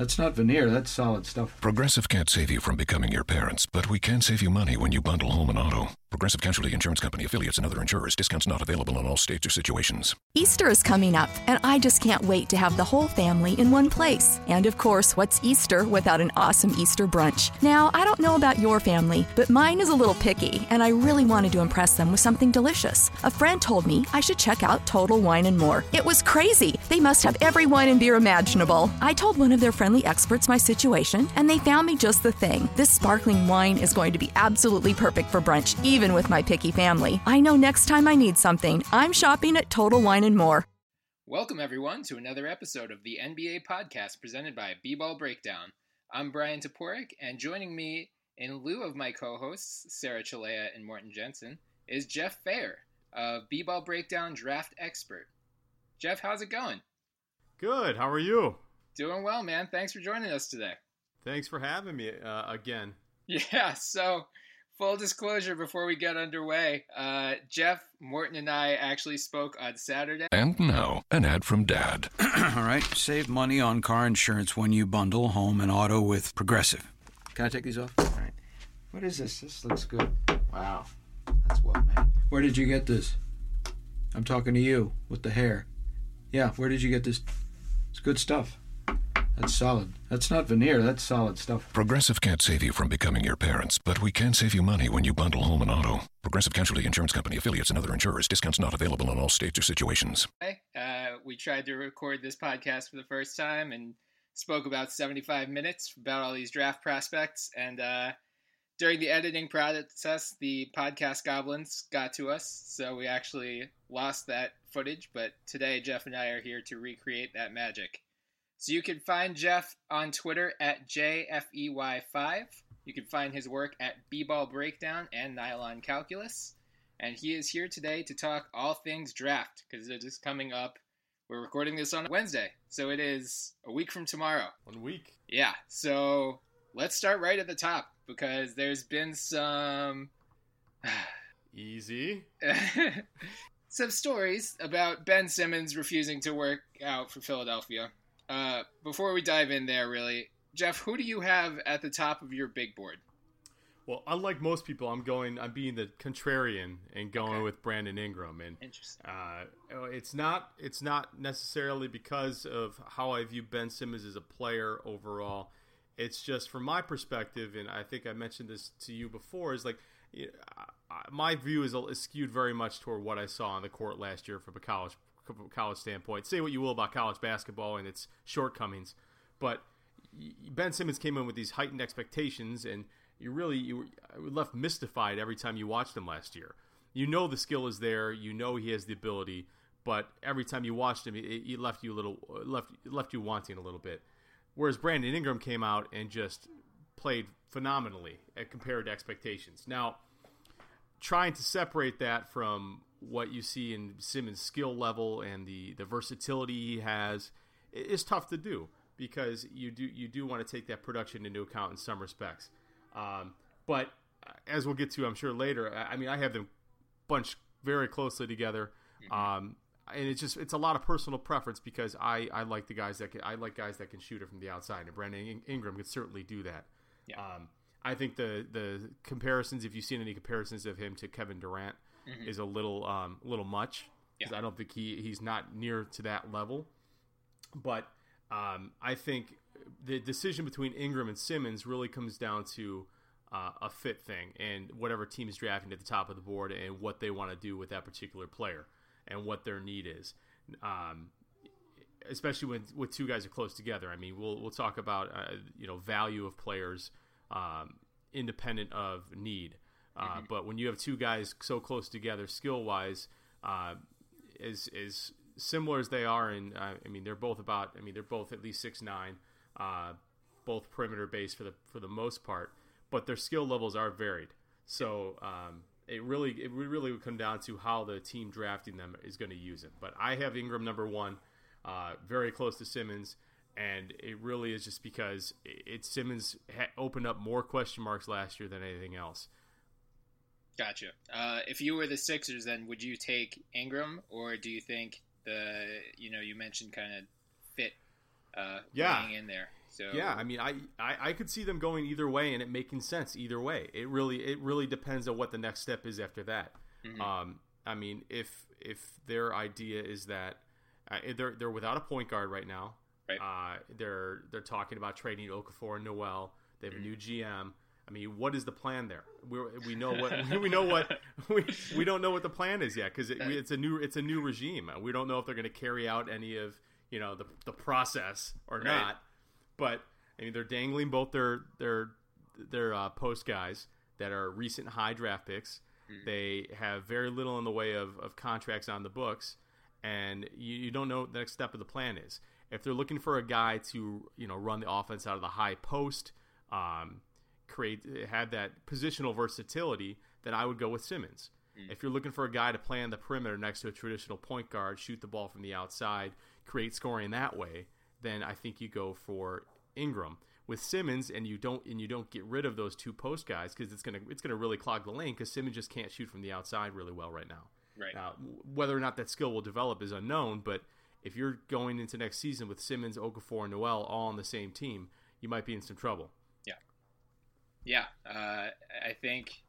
That's not veneer. That's solid stuff. Progressive can't save you from becoming your parents, but we can save you money when you bundle home and auto. Progressive Casualty Insurance Company affiliates and other insurers. Discounts not available in all states or situations. Easter is coming up, and I just can't wait to have the whole family in one place. And of course, what's Easter without an awesome Easter brunch? Now, I don't know about your family, but mine is a little picky, and I really wanted to impress them with something delicious. A friend told me I should check out Total Wine and More. It was crazy. They must have every wine and beer imaginable. I told one of their friendly experts my situation, and they found me just the thing. This sparkling wine is going to be absolutely perfect for brunch, even with my picky family. I know next time I need something, I'm shopping at Total Wine and More. Welcome, everyone, to another episode of the NBA podcast presented by B Ball Breakdown. I'm Bryan Toporek, and joining me in lieu of my co hosts, Sarah Chalea and Morten Jensen, is Jeff Feyerer of B Ball Breakdown Draft Expert. Jeff, how's it going? Good. How are you? Doing well, man. Thanks for joining us today. Thanks for having me uh, again. Yeah, so full disclosure before we get underway uh, Jeff, Morten, and I actually spoke on Saturday. And now, an ad from Dad. All right, save money on car insurance when you bundle home and auto with Progressive. Can I take these off? All right. What is this? This looks good. Wow, that's well made. Where did you get this? I'm talking to you with the hair. Yeah, where did you get this? It's good stuff. That's solid. That's not veneer. That's solid stuff. Progressive can't save you from becoming your parents, but we can save you money when you bundle home and auto. Progressive Casualty Insurance Company affiliates and other insurers. Discounts not available in all states or situations. Uh, we tried to record this podcast for the first time and spoke about 75 minutes about all these draft prospects. And uh, during the editing process, the podcast goblins got to us, so we actually lost that footage. But today, Jeff and I are here to recreate that magic. So you can find Jeff on Twitter at JFEY5. You can find his work at B-Ball Breakdown and Nylon Calculus. And he is here today to talk all things draft because it is coming up. We're recording this on Wednesday, so it is a week from tomorrow. One week. Yeah, so let's start right at the top because there's been some. Easy. some stories about Ben Simmons refusing to work out for Philadelphia. Uh, before we dive in there, really, Jeff, who do you have at the top of your big board? Well, unlike most people, I'm going. I'm being the contrarian and going Okay. with Brandon Ingram, and Interesting. uh, it's not. It's not necessarily because of how I view Ben Simmons as a player overall. It's just from my perspective, and I think I mentioned this to you before. Is like you know, I- I- my view is, is skewed very much toward what I saw on the court last year from a college from a college standpoint. Say what you will about college basketball and its shortcomings, but Ben Simmons came in with these heightened expectations, and you really you were left mystified every time you watched him last year. You know the skill is there, you know he has the ability, but every time you watched him, it left you a little uh, left left you wanting a little bit. Whereas Brandon Ingram came out and just played phenomenally compared to expectations. Now, trying to separate that from what you see in Simmons' skill level and the, the versatility he has is tough to do because you do you do want to take that production into account in some respects. Um, but uh, as we'll get to, I'm sure later. I I mean, I have them bunched very closely together, um, and it's just it's a lot of personal preference because I, I like the guys that can, I like guys that can shoot it from the outside, and Brandon In- Ingram could certainly do that. Yeah. Um, I think the the comparisons, if you've seen any comparisons of him to Kevin Durant, is a little um, a little much because Yeah. I don't think he he's not near to that level. But um, I think the decision between Ingram and Simmons really comes down to uh, a fit thing and whatever team is drafting at the top of the board and what they want to do with that particular player. and what their need is. Um, especially when with two guys are close together. I mean, we'll we'll talk about uh, you know value of players um, independent of need. Uh, mm-hmm. But when you have two guys so close together, skill wise, uh, as as similar as they are, and uh, I mean they're both about. I mean they're both at least six nine, uh, both perimeter based for the for the most part. But their skill levels are varied. So um, it really it really would come down to how the team drafting them is going to use it. But I have Ingram number one, uh, very close to Simmons, and it really is just because it, Simmons ha- opened up more question marks last year than anything else. Gotcha. Uh, if you were the Sixers, then would you take Ingram, or do you think the you know you mentioned kind of fit uh, yeah. in there? So yeah, I mean, I, I I could see them going either way and it making sense either way. It really it really depends on what the next step is after that. Mm-hmm. Um, I mean, if if their idea is that uh, they're they're without a point guard right now, right. Uh, they're they're talking about trading Okafor and Noel. They have mm-hmm. a new GM. I mean, what is the plan there? We we know what we know what we, we don't know what the plan is yet because it, it's a new it's a new regime. We don't know if they're going to carry out any of you know the the process or right. not. But I mean, they're dangling both their their their uh, post guys that are recent high draft picks. Mm-hmm. They have very little in the way of, of contracts on the books, and you, you don't know what the next step of the plan is. If they're looking for a guy to you know run the offense out of the high post, um, create had that positional versatility, then I would go with Simmons. Mm. If you're looking for a guy to play on the perimeter next to a traditional point guard, shoot the ball from the outside, create scoring that way, then I think you go for Ingram with Simmons, and you don't and you don't get rid of those two post guys because it's gonna it's gonna really clog the lane because Simmons just can't shoot from the outside really well right now. Right. Now, whether or not that skill will develop is unknown, but if you're going into next season with Simmons, Okafor, and Noel all on the same team, you might be in some trouble. Yeah. Uh, I think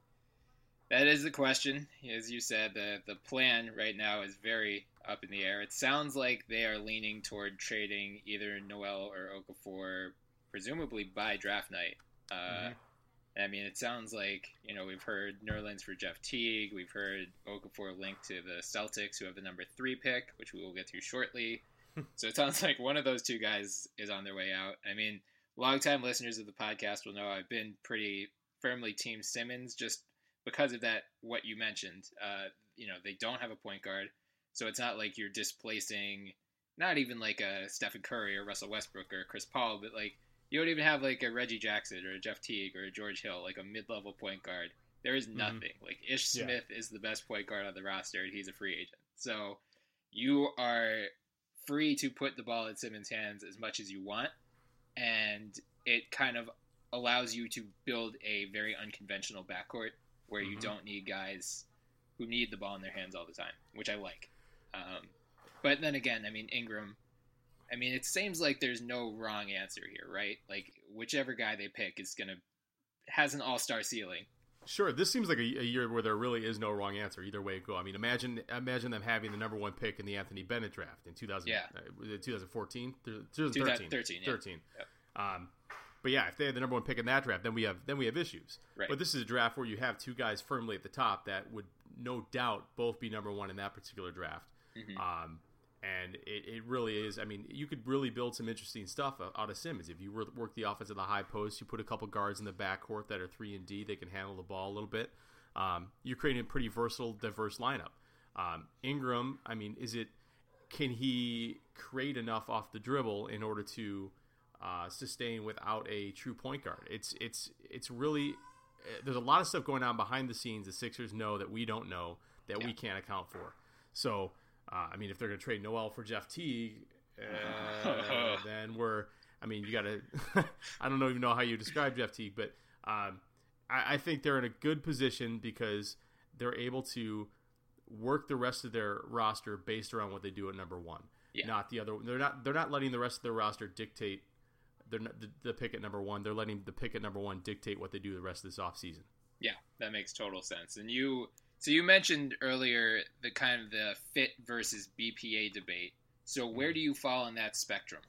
that is the question. As you said, the the plan right now is very up in the air. It sounds like they are leaning toward trading either Noel or Okafor, presumably by draft night. Uh, mm-hmm. I mean, it sounds like you know we've heard Nerlens for Jeff Teague, we've heard Okafor linked to the Celtics, who have the number three pick, which we will get to shortly. so it sounds like one of those two guys is on their way out. I mean, longtime listeners of the podcast will know I've been pretty firmly Team Simmons, just because of that. What you mentioned, uh, you know, they don't have a point guard. So it's not like you're displacing not even like a Stephen Curry or Russell Westbrook or Chris Paul, but like you don't even have like a Reggie Jackson or a Jeff Teague or a George Hill, like a mid-level point guard. There is mm-hmm. nothing. Mm-hmm. Like Ish Smith yeah. is the best point guard on the roster, and he's a free agent. So you are free to put the ball in Simmons' hands as much as you want, and it kind of allows you to build a very unconventional backcourt where mm-hmm. you don't need guys who need the ball in their hands all the time, which I like. Um, but then again, I mean Ingram. I mean, it seems like there's no wrong answer here, right? Like whichever guy they pick is gonna has an all star ceiling. Sure, this seems like a, a, year where there really is no wrong answer either way it go. I mean, imagine imagine them having the number one pick in the Anthony Bennett draft in 2000, yeah. uh, 2014, 2013, 13, yeah. 13. Yep. Um, but yeah, if they had the number one pick in that draft, then we have then we have issues. Right. But this is a draft where you have two guys firmly at the top that would no doubt both be number one in that particular draft. Mm-hmm. Um, and it, it really is. I mean, you could really build some interesting stuff out of Simmons if you work the offense at the high post. You put a couple guards in the backcourt that are three and D. They can handle the ball a little bit. Um, you're creating a pretty versatile, diverse lineup. Um, Ingram, I mean, is it? Can he create enough off the dribble in order to uh, sustain without a true point guard? It's it's it's really there's a lot of stuff going on behind the scenes. The Sixers know that we don't know that yeah. we can't account for. So, uh, I mean, if they're going to trade Noel for Jeff Teague, uh, then we're. I mean, you got to. I don't even know how you describe Jeff Teague, but um, I, I think they're in a good position because they're able to work the rest of their roster based around what they do at number one. Yeah. Not the other. They're not. They're not letting the rest of their roster dictate they're not, the, the pick at number one. They're letting the pick at number one dictate what they do the rest of this offseason. Yeah, that makes total sense. And you, so you mentioned earlier the kind of the fit versus BPA debate. So where do you fall in that spectrum?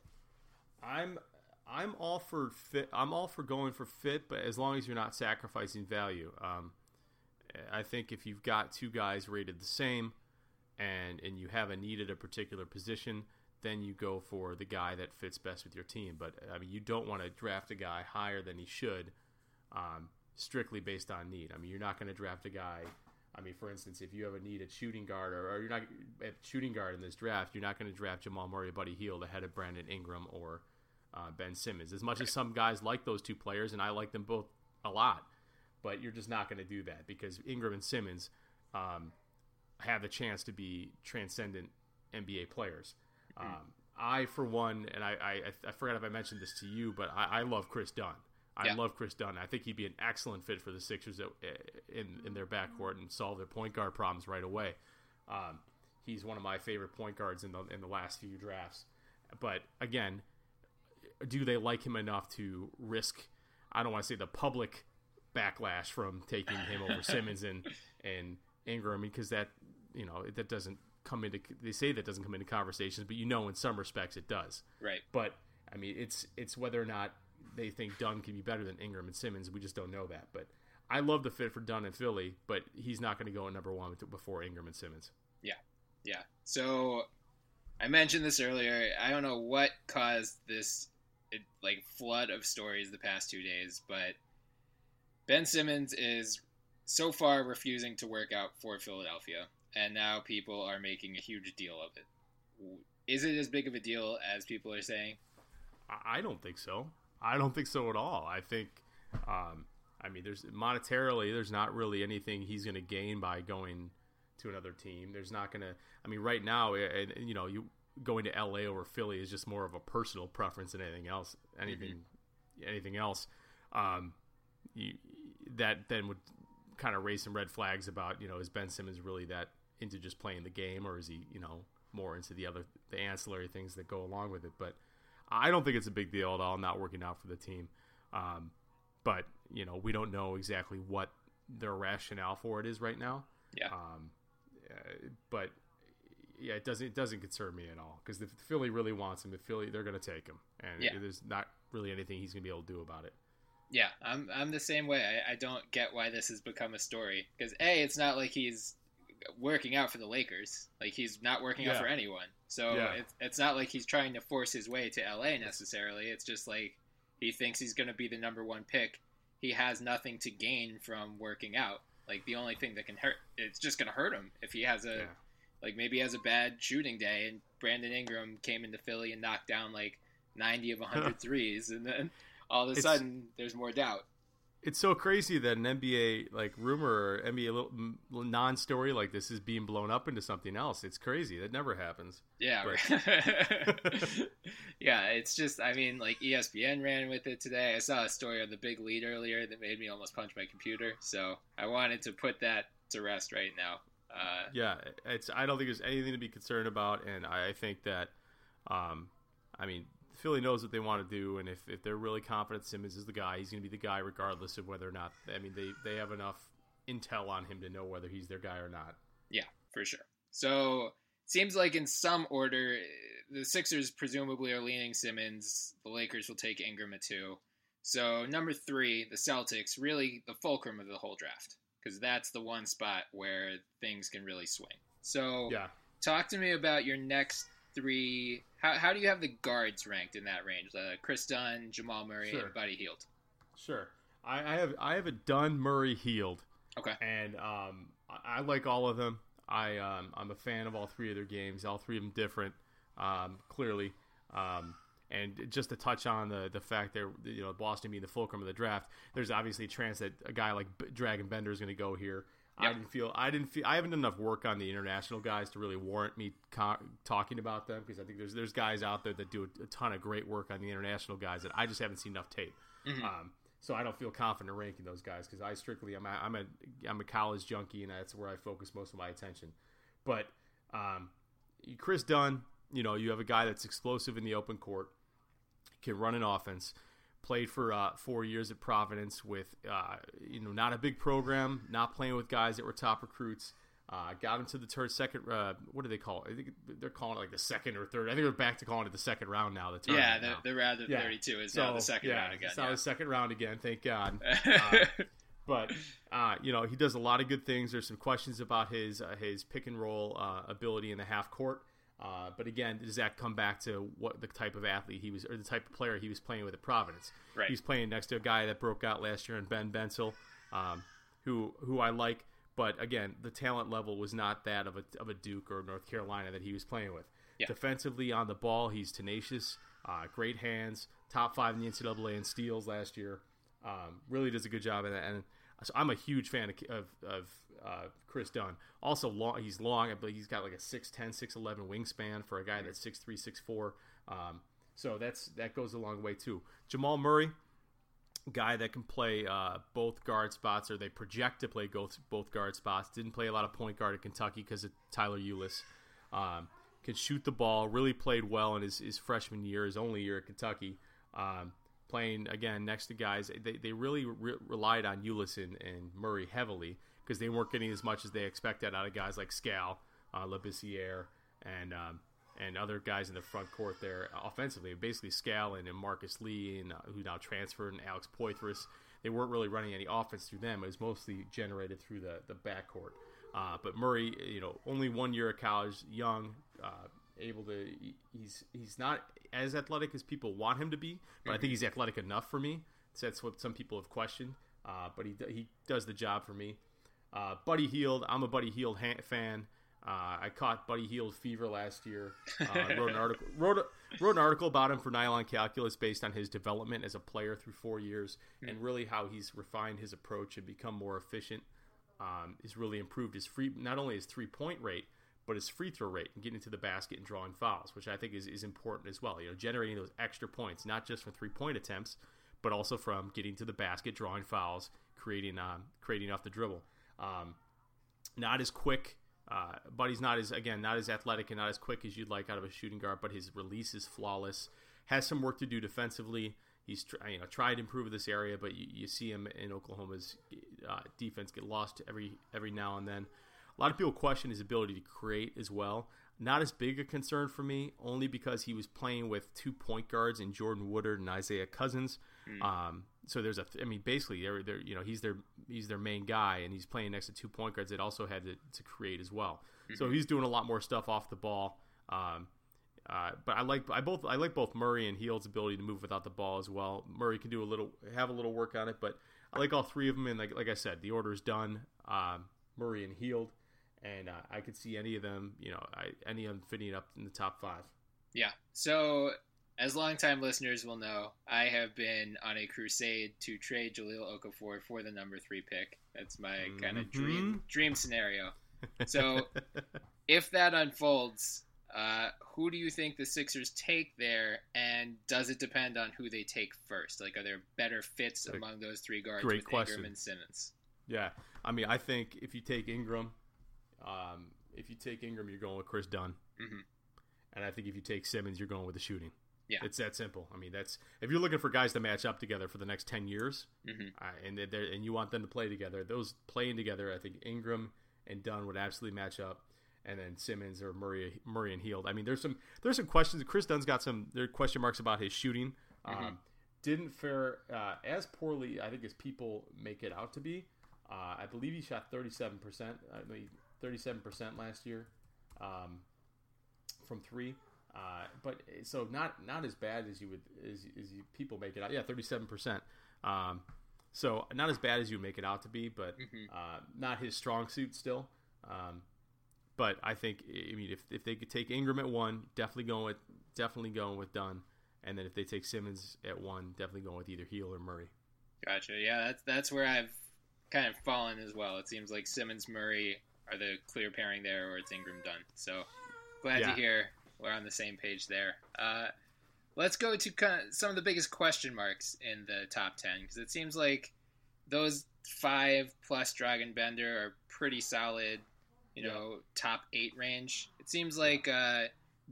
I'm I'm all for fit. I'm all for going for fit, but as long as you're not sacrificing value. Um, I think if you've got two guys rated the same, and and you have a need at a particular position, then you go for the guy that fits best with your team. But I mean, you don't want to draft a guy higher than he should, um, strictly based on need. I mean, you're not going to draft a guy. I mean, for instance, if you have a need a shooting guard, or, or you're not a shooting guard in this draft, you're not going to draft Jamal Murray, Buddy Hield ahead of Brandon Ingram or uh, Ben Simmons. As much as some guys like those two players, and I like them both a lot, but you're just not going to do that because Ingram and Simmons um, have the chance to be transcendent NBA players. Um, I, for one, and I, I, I forgot if I mentioned this to you, but I, I love Kris Dunn. I Yeah. love Kris Dunn. I think he'd be an excellent fit for the Sixers in in their backcourt and solve their point guard problems right away. Um, he's one of my favorite point guards in the in the last few drafts. But again, do they like him enough to risk? I don't want to say the public backlash from taking him over Simmons and and Ingram because that you know that doesn't come into they say that doesn't come into conversations, but you know in some respects it does. Right. But I mean, it's it's whether or not they think Dunn can be better than Ingram and Simmons. We just don't know that. But I love the fit for Dunn in Philly, but he's not going to go at number one before Ingram and Simmons. Yeah. Yeah. So I mentioned this earlier. I don't know what caused this like flood of stories the past two days, but Ben Simmons is so far refusing to work out for Philadelphia, and now people are making a huge deal of it. Is it as big of a deal as people are saying? I I don't think so. I don't think so at all. I think, um, I mean, there's monetarily, there's not really anything he's going to gain by going to another team. There's not going to. I mean, right now, and and, you know, you going to LA over Philly is just more of a personal preference than anything else. Anything, anything else, um, you, that then would kind of raise some red flags about you know is Ben Simmons really that into just playing the game or is he you know more into the other the ancillary things that go along with it. But I don't think it's a big deal at all not working out for the team. Um, but you know, we don't know exactly what their rationale for it is right now. Yeah. Um, uh, but yeah, it doesn't it doesn't concern me at all because if Philly really wants him, if Philly they're going to take him, and Yeah. there's not really anything he's going to be able to do about it. Yeah, I'm I'm the same way. I, I don't get why this has become a story because a it's not like he's working out for the Lakers. Like he's not working out for anyone. So Yeah. it's it's not like he's trying to force his way to LA necessarily. It's just like he thinks he's going to be the number one pick. He has nothing to gain from working out. Like the only thing that can hurt, it's just going to hurt him if he has a Yeah. like maybe he has a bad shooting day and Brandon Ingram came into Philly and knocked down like 90 of 100 threes and then all of a It's- sudden there's more doubt. It's so crazy that an NBA like rumor or NBA non-story like this is being blown up into something else. It's crazy. That never happens. Yeah. Yeah, it's just I mean like ESPN ran with it today. I saw a story on the big lead earlier that made me almost punch my computer. So I wanted to put that to rest right now. Uh, Yeah, it's. I don't think there's anything to be concerned about, and I think that, um, I mean, Philly knows what they want to do, and if, if they're really confident Simmons is the guy, he's going to be the guy regardless of whether or not. I mean, they they have enough intel on him to know whether he's their guy or not. Yeah, for sure. So seems like in some order, the Sixers presumably are leaning Simmons. The Lakers will take Ingram at two. So number three, the Celtics, really the fulcrum of the whole draft because that's the one spot where things can really swing. So Yeah, talk to me about your next three. How, how do you have the guards ranked in that range? Uh, Kris Dunn, Jamal Murray, Sure. and Buddy Hield. sure. I, I have I have a Dunn Murray Hield. Okay. and um, I, I like all of them. I um, I'm a fan of all three of their games. All three of them different, um, clearly. Um, and just to touch on the the fact that you know Boston being the fulcrum of the draft, there's obviously a chance that a guy like B- Dragan Bender is going to go here. I didn't feel I didn't feel I haven't done enough work on the international guys to really warrant me co- talking about them because I think there's there's guys out there that do a, a ton of great work on the international guys that I just haven't seen enough tape. Um, so I don't feel confident in ranking those guys because I strictly I'm a, I'm a I'm a college junkie and that's where I focus most of my attention. But um, Kris Dunn, you know, you have a guy that's explosive in the open court, can run an offense. Played for uh, four years at Providence with uh, you know not a big program, not playing with guys that were top recruits. Uh, got into the third, second. Uh, what do they call it? I think they're calling it like the second or third. I think we're back to calling it the second round now. The Yeah, the, now. the round of Yeah. 32 is now the second yeah, round again. It's now yeah. the second round again. Thank God. Uh, but uh, you know he does a lot of good things. There's some questions about his uh, his pick and roll uh, ability in the half court. Uh, but again, does that come back to what the type of athlete he was, or the type of player he was playing with at Providence? Right. He's playing next to a guy that broke out last year in Ben Bentil, um, who who I like. But again, the talent level was not that of a, of a Duke or North Carolina that he was playing with. Yeah. Defensively on the ball, he's tenacious, uh, great hands, top five in the NCAA in steals last year. Um, really does a good job in that. And so I'm a huge fan of, of, of uh, Kris Dunn. Also, long, he's long. I believe he's got like a 6'10", 6'11 wingspan for a guy that's 6'3", 6'4". Um, so that's that goes a long way too. Jamal Murray, guy that can play uh, both guard spots, or they project to play both both guard spots. Didn't play a lot of point guard at Kentucky because of Tyler Ulis. Um, can shoot the ball. Really played well in his, his freshman year, his only year at Kentucky. Um, playing again next to guys, they, they really re- relied on Ulis and, Murray heavily because they weren't getting as much as they expected out of guys like Skal, uh, Labissiere, and um, and other guys in the front court there offensively. Basically, Skal and, and Marcus Lee, and uh, who now transferred, and Alex Poythress. They weren't really running any offense through them. It was mostly generated through the the backcourt. Uh, but Murray, you know, only one year of college, young, uh, able to. He's he's not as athletic as people want him to be, but I think he's athletic enough for me. So that's what some people have questioned. Uh, but he he does the job for me. Uh, Buddy Hield, I'm a Buddy Hield ha- fan. Uh, I caught Buddy Hield fever last year. Uh, wrote an article wrote a, wrote an article about him for Nylon Calculus based on his development as a player through four years and really how he's refined his approach and become more efficient. Um, he's really improved his free not only his three point rate but his free throw rate and getting to the basket and drawing fouls, which I think is, is important as well. You know, generating those extra points not just from three point attempts, but also from getting to the basket, drawing fouls, creating um, creating off the dribble. Um, not as quick. Uh, but he's not as again not as athletic and not as quick as you'd like out of a shooting guard. But his release is flawless. Has some work to do defensively. He's you know tried to improve this area, but you, you see him in Oklahoma's uh, defense get lost every every now and then. A lot of people question his ability to create as well. Not as big a concern for me, only because he was playing with two point guards in Jordan Woodard and Isaiah Cousins. Um, so there's a, I mean, basically, they're, they're, you know, he's their he's their main guy, and he's playing next to two point guards that also had to, to create as well. So he's doing a lot more stuff off the ball. Um, uh, but I like I both I like both Murray and Hield's ability to move without the ball as well. Murray can do a little have a little work on it, but I like all three of them. And like like I said, the order is Dunn. Um, Murray and Hield, and uh, I could see any of them, you know, I, any of them fitting up in the top five. Yeah. So, as longtime listeners will know, I have been on a crusade to trade Jahlil Okafor for the number three pick. That's my kind of dream dream scenario. So, if that unfolds, uh, who do you think the Sixers take there, and does it depend on who they take first? Like, are there better fits among those three guards great with question. Ingram and Simmons? Yeah, I mean, I think if you take Ingram, um, if you take Ingram, you're going with Kris Dunn, Mhm. and I think if you take Simmons, you're going with the shooting. Yeah. it's that simple. I mean, that's if you're looking for guys to match up together for the next ten years, Mhm. uh, and and you want them to play together, those playing together, I think Ingram and Dunn would absolutely match up. And then Simmons or Murray, Murray and Hield. I mean, there's some there's some questions. Kris Dunn's got some there question marks about his shooting. Um, didn't fare uh, as poorly, I think, as people make it out to be. Uh, I believe he shot 37 percent, I mean, 37 percent last year um, from three. Uh, but so not not as bad as you would as, as you, people make it out. Yeah, 37 percent. Um, so not as bad as you make it out to be, but uh, not his strong suit still. Um, but I think I mean if, if they could take Ingram at one, definitely going with definitely going with Dunn, and then if they take Simmons at one, definitely going with either Hield or Murray. Gotcha. Yeah, that's that's where I've kind of fallen as well. It seems like Simmons Murray are the clear pairing there, or it's Ingram Dunn. So glad Yeah. to hear we're on the same page there. Uh, let's go to kind of some of the biggest question marks in the top ten because it seems like those five plus Dragan Bender are pretty solid. You know, top eight range. It seems like uh,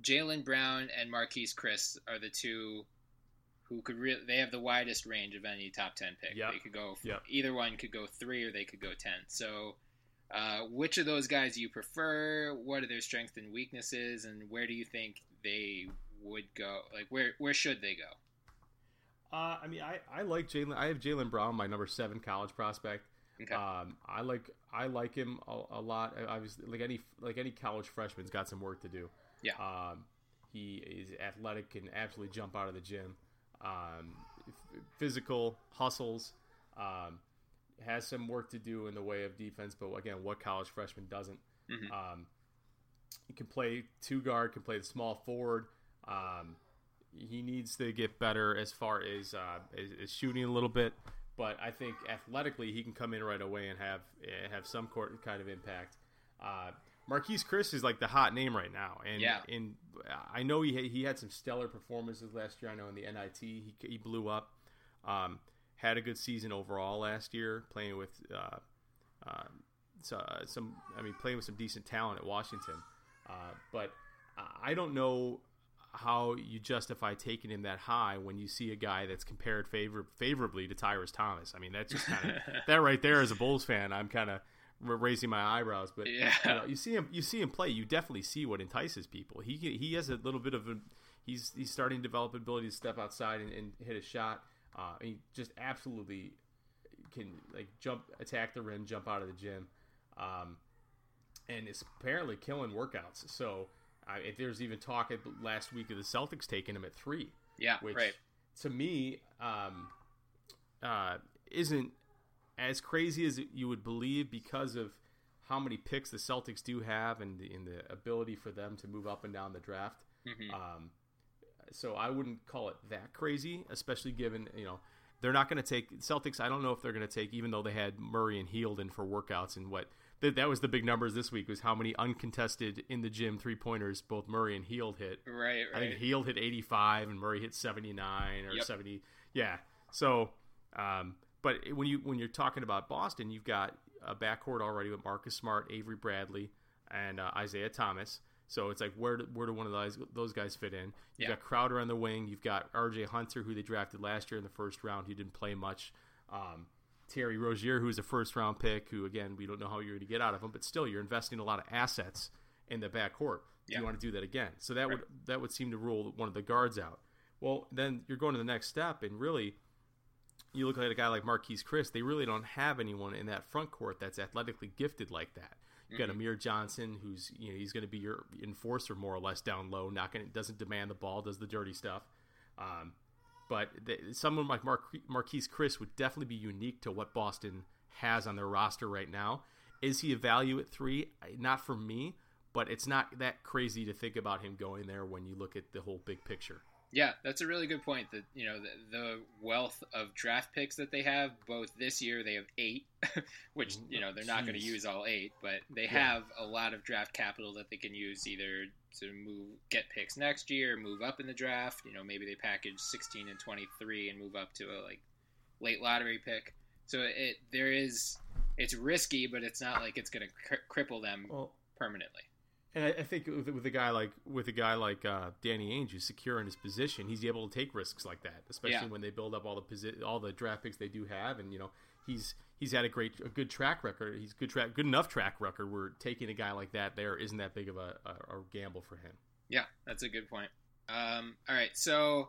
Jaylen Brown and Marquese Chriss are the two who could really they have the widest range of any top 10 pick Yep. they could go Yep. either one could go three or they could go 10 so uh, which of those guys do you prefer what are their strengths and weaknesses and where do you think they would go like where where should they go Uh, I mean, I, I like Jaylen. I have Jaylen Brown, my number seven college prospect. Okay. Um, I like I like him a, a lot. Obviously, like any like any college freshman's got some work to do. Yeah. Um, he is athletic, can absolutely jump out of the gym. Um, physical, hustles. Um, has some work to do in the way of defense, but again, what college freshman doesn't? Mhm. Um, he can play two guard, can play the small forward. Um, he needs to get better as far as, uh, as, as shooting a little bit, but I think athletically he can come in right away and have eh, have some court kind of impact. Uh, Marquese Chriss is like the hot name right now, and Yeah. and I know he he had some stellar performances last year. I know in the NIT he he blew up. Um, had a good season overall last year, playing with uh, uh, uh, some. I mean, playing with some decent talent at Washington. Uh, but I don't know how you justify taking him that high when you see a guy that's compared favor- favorably to Tyrus Thomas. I mean, that's just kind of that right there. As a Bulls fan, I'm kind of raising my eyebrows. But Yeah. you, know, you see him, you see him play. You definitely see what entices people. He he has a little bit of a he's he's starting to develop ability to step outside and, and hit a shot. Uh, he just absolutely can like jump, attack the rim, jump out of the gym, um, and is apparently killing workouts. So uh, if there's even talk at- last week of the Celtics taking him at three, Yeah, which right. to me um, uh, isn't as crazy as you would believe because of how many picks the Celtics do have and the, and the ability for them to move up and down the draft. Mm-hmm. Um, so I wouldn't call it that crazy, especially given you know they're not going to take Celtics. I don't know if they're going to take, even though they had Murray and Hield in for workouts and what that, that was the big numbers this week was how many uncontested in the gym three pointers both Murray and Hield hit. Right, right. I think. Hield hit 85 and Murray hit 79 or Yep. 70. Yeah. So, um, but when you when you're talking about Boston, you've got a backcourt already with Marcus Smart, Avery Bradley, and uh, Isaiah Thomas. So it's like where do, where do one of those those guys fit in? You've Yeah. got Crowder on the wing. You've got R.J. Hunter, who they drafted last year in the first round, who didn't play much. Um, Terry Rozier, who's a first round pick, who again we don't know how you're going to get out of him, but still you're investing a lot of assets in the backcourt. Do Yeah. you want to do that again? So that Right. would that would seem to rule one of the guards out. Well, then you're going to the next step, and really, you look at a guy like Marquese Chriss. They really don't have anyone in that front court that's athletically gifted like that. You got Amir Johnson, who's you know he's going to be your enforcer more or less down low, not going doesn't demand the ball, does the dirty stuff. Um, but someone like Mar- Marquese Chriss would definitely be unique to what Boston has on their roster right now. Is he a value at three? Not for me, but it's not that crazy to think about him going there when you look at the whole big picture. Yeah, that's a really good point. That you know the, the wealth of draft picks that they have. Both this year they have eight, which mm, you know they're not going to use all eight, but they Yeah. have a lot of draft capital that they can use either to move get picks next year, move up in the draft. You know maybe they package sixteen and twenty three and move up to a like late lottery pick. So it there is it's risky, but it's not like it's going to cri- cripple them Well, permanently. And I, I think with, with a guy like with a guy like uh, Danny Ainge, who's secure in his position, he's able to take risks like that, especially Yeah. when they build up all the posi- all the draft picks they do have, and you know he's he's had a great a good track record. He's good track good enough track record where taking a guy like that there isn't that big of a, a, a gamble for him. Yeah, that's a good point. Um, all right, so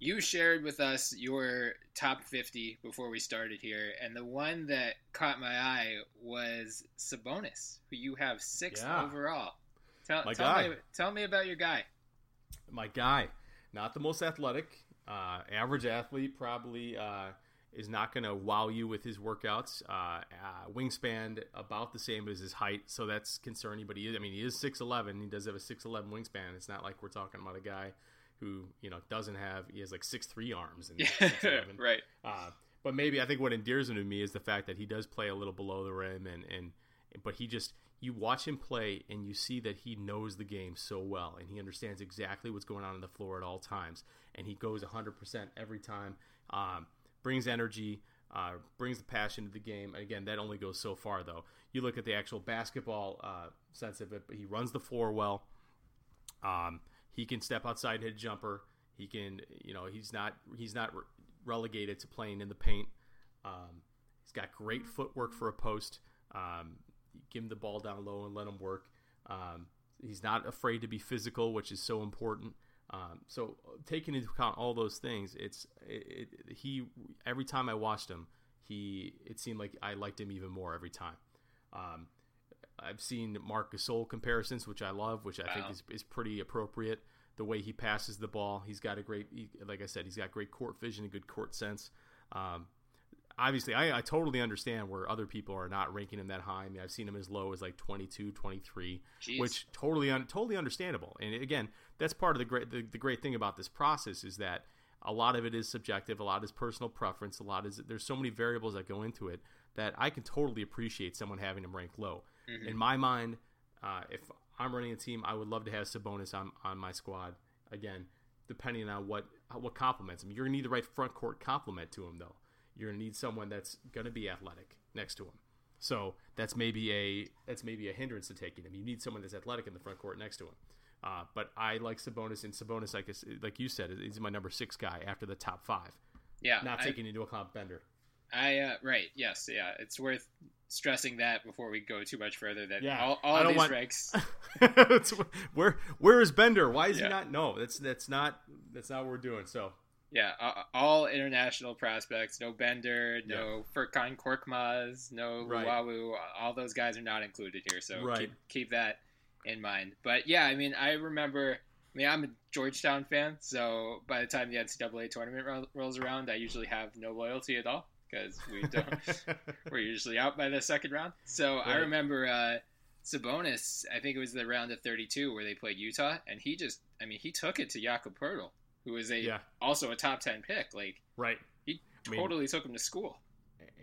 you shared with us your top 50 before we started here, and the one that caught my eye was Sabonis, who you have sixth Yeah. overall. Tell, My tell guy. me, tell me about your guy. my guy, not the most athletic, uh, average athlete, probably uh, is not going to wow you with his workouts. Uh, uh, wingspan about the same as his height, so that's concerning. But he is, I mean, he is six eleven. He does have a six eleven wingspan. It's not like we're talking about a guy who you know doesn't have. He has like six three arms and 6'11". right. Uh, but maybe I think what endears him to me is the fact that he does play a little below the rim, and and but he just you watch him play and you see that he knows the game so well, and he understands exactly what's going on on the floor at all times, and he goes 100% every time. Um, brings energy, uh, brings the passion to the game. Again, that only goes so far, though. You look at the actual basketball uh, sense of it, but he runs the floor well. Um, he can step outside hit a jumper. He can, you know, he's not he's not re- relegated to playing in the paint. Um, he's got great footwork for a post. Um, give him the ball down low and let him work. Um, he's not afraid to be physical, which is so important. Um, so taking into account all those things, it's it, it, he every time I watched him, he it seemed like I liked him even more every time. Um, I've seen Marc Gasol comparisons, which I love, which I wow. think is, is pretty appropriate. The way he passes the ball, he's got a great, he, like I said, he's got great court vision and good court sense. Um, obviously, I, I, totally understand where other people are not ranking him that high. I mean, I've seen him as low as like 22, 23, Jeez. which totally, un, totally understandable. And again, that's part of the great, the, the great thing about this process is that a lot of it is subjective, a lot is personal preference, a lot is there's so many variables that go into it that I can totally appreciate someone having him ranked low. Mm-hmm. In my mind, uh, if I'm running a team, I would love to have Sabonis on, on my squad. Again, depending on what what complements him. You're gonna need the right front court complement to him, though. You're gonna need someone that's gonna be athletic next to him. So that's maybe a that's maybe a hindrance to taking him. You need someone that's athletic in the front court next to him. Uh, but I like Sabonis, and Sabonis, like like you said, is my number six guy after the top five. Yeah, not taking I, into account Bender. I uh, right, yes, yeah. It's worth stressing that before we go too much further. That yeah, all, all of these want... ranks. where where is Bender? Why is yeah. he not? No, that's that's not that's not what we're doing. So yeah, all international prospects. No Bender, no yeah. Furkan Korkmaz, no right. Luwawu. All those guys are not included here. So right. keep keep that in mind. But yeah, I mean, I remember. I mean, I'm a Georgetown fan, so by the time the NCAA tournament rolls around, I usually have no loyalty at all because we don't. we're usually out by the second round. So right. I remember uh, Sabonis. I think it was the round of 32 where they played Utah, and he just. I mean, he took it to Jakob Poeltl, who was a yeah. also a top 10 pick. Like right, he totally I mean, took him to school.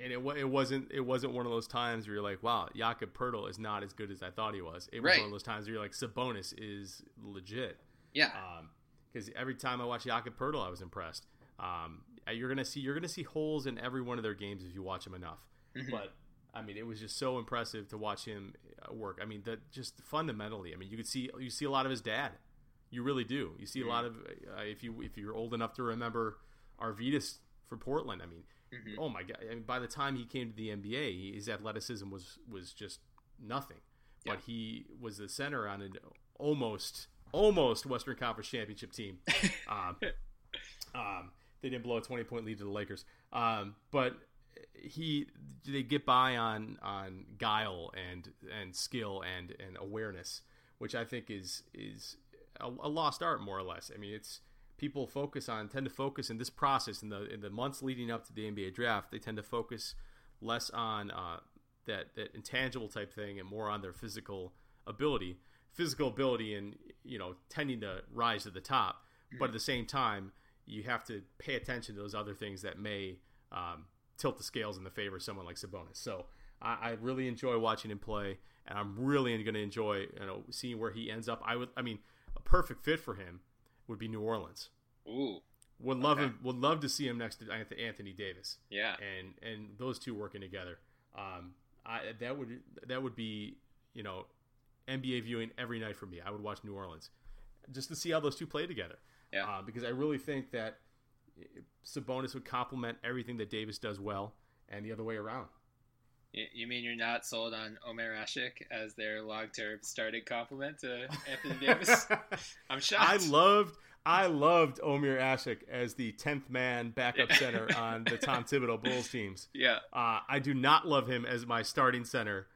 And it, it wasn't it wasn't one of those times where you're like, wow, Jakob Poeltl is not as good as I thought he was. It was right. one of those times where you're like, Sabonis is legit. Yeah. Because um, every time I watched Jakob Poeltl, I was impressed. Um, you're gonna see you're gonna see holes in every one of their games if you watch them enough. Mm-hmm. But I mean, it was just so impressive to watch him uh, work. I mean, that just fundamentally. I mean, you could see you see a lot of his dad. You really do. You see mm-hmm. a lot of uh, if you if you're old enough to remember Arvydas for Portland. I mean, mm-hmm. oh my god! I mean, by the time he came to the NBA, his athleticism was was just nothing. Yeah. But he was the center on an almost almost Western Conference championship team. um, um, they didn't blow a 20 point lead to the Lakers. Um, but he they get by on on guile and and skill and and awareness, which I think is is a, a, lost art more or less. I mean, it's people focus on tend to focus in this process in the in the months leading up to the NBA draft. They tend to focus less on uh, that that intangible type thing and more on their physical ability, physical ability, and you know tending to rise to the top. But at the same time you have to pay attention to those other things that may um, tilt the scales in the favor of someone like Sabonis. So I, I really enjoy watching him play, and I'm really going to enjoy you know seeing where he ends up. I would, I mean, a perfect fit for him would be New Orleans. Ooh. Would love okay. him. Would love to see him next to Anthony Davis. Yeah, and and those two working together. Um, I that would that would be you know NBA viewing every night for me. I would watch New Orleans just to see how those two play together. Yeah. Uh, because I really think that Sabonis would complement everything that Davis does well, and the other way around. You mean you're not sold on Omer Asik as their long-term starting complement to Anthony Davis? I'm shocked. I loved, I loved Omer Asik as the tenth man backup center on the Tom Thibodeau Bulls teams. Yeah, uh, I do not love him as my starting center,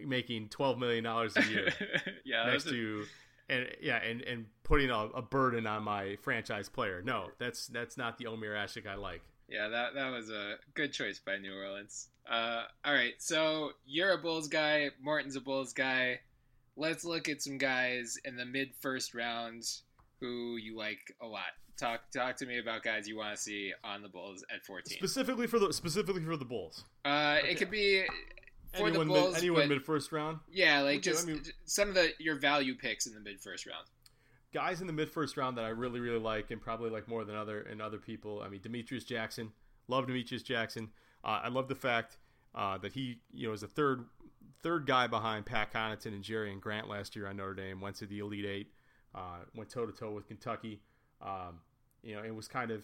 making twelve million dollars a year. yeah, next to and yeah, and and putting a, a, burden on my franchise player. No, that's that's not the Omer Asik I like. Yeah, that that was a good choice by New Orleans. Uh, all right, so you're a Bulls guy. Morten's a Bulls guy. Let's look at some guys in the mid first round who you like a lot. Talk talk to me about guys you want to see on the Bulls at 14. Specifically for the specifically for the Bulls. Uh, okay. it could be for anyone the Bulls. Mid, anyone mid first round? Yeah, like okay, just I mean, some of the your value picks in the mid first round. Guys in the mid first round that I really really like and probably like more than other and other people. I mean, Demetrius Jackson. Love Demetrius Jackson. Uh, I love the fact uh, that he you know is the third third guy behind Pat Connaughton and Jerian Grant last year on Notre Dame. Went to the Elite Eight. Uh, went toe to toe with Kentucky. Um, you know, it was kind of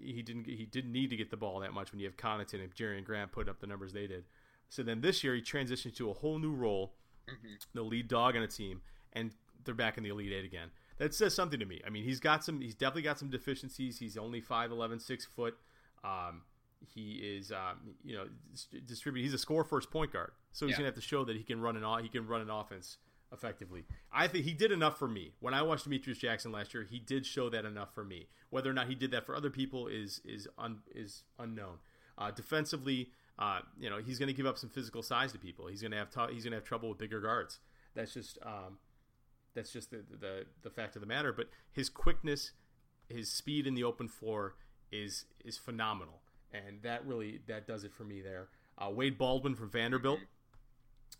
he didn't he didn't need to get the ball that much when you have Connaughton and Jerian Grant put up the numbers they did. So then this year he transitioned to a whole new role, mm-hmm. the lead dog on a team, and they're back in the Elite Eight again. That says something to me. I mean, he's got some. He's definitely got some deficiencies. He's only 5'11", 6 foot. Um, he is, um, you know, distributing. He's a score first point guard, so he's Yeah. gonna have to show that he can run an he can run an offense effectively. I think he did enough for me when I watched Demetrius Jackson last year. He did show that enough for me. Whether or not he did that for other people is is un, is unknown. Uh, defensively, uh, you know, he's going to give up some physical size to people. He's going to have t- he's to have trouble with bigger guards. That's just um, that's just the, the the fact of the matter. But his quickness, his speed in the open floor is is phenomenal, and that really that does it for me there. Uh, Wade Baldwin from Vanderbilt,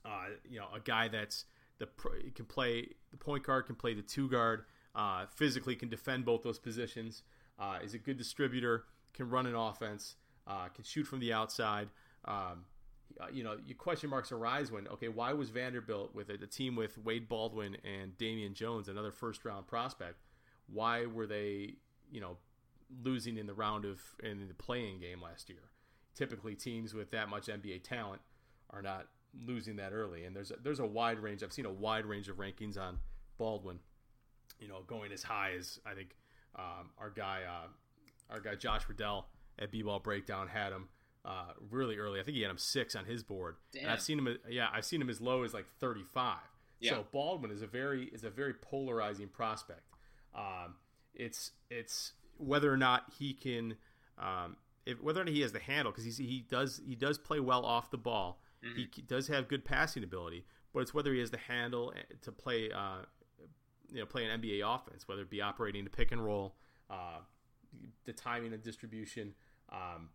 uh, you know, a guy that's the can play the point guard, can play the two guard, uh, physically can defend both those positions. Uh, is a good distributor, can run an offense, uh, can shoot from the outside. Um, uh, you know, your question marks arise when okay, why was Vanderbilt with a, a team with Wade Baldwin and Damian Jones, another first round prospect? Why were they, you know, losing in the round of in the playing game last year? Typically, teams with that much NBA talent are not losing that early. And there's a, there's a wide range. I've seen a wide range of rankings on Baldwin. You know, going as high as I think um, our guy uh, our guy Josh Riddell at B-ball breakdown had him uh, really early. I think he had him six on his board. And I've seen him. Yeah, I've seen him as low as like 35. Yeah. So Baldwin is a very is a very polarizing prospect. Um, it's it's whether or not he can um, if, whether or not he has the handle because he does he does play well off the ball. He does have good passing ability, but it's whether he has the handle eh, to play uh, you know play an NBA offense, whether it be operating the pick and roll, uh, the timing and distribution. Um,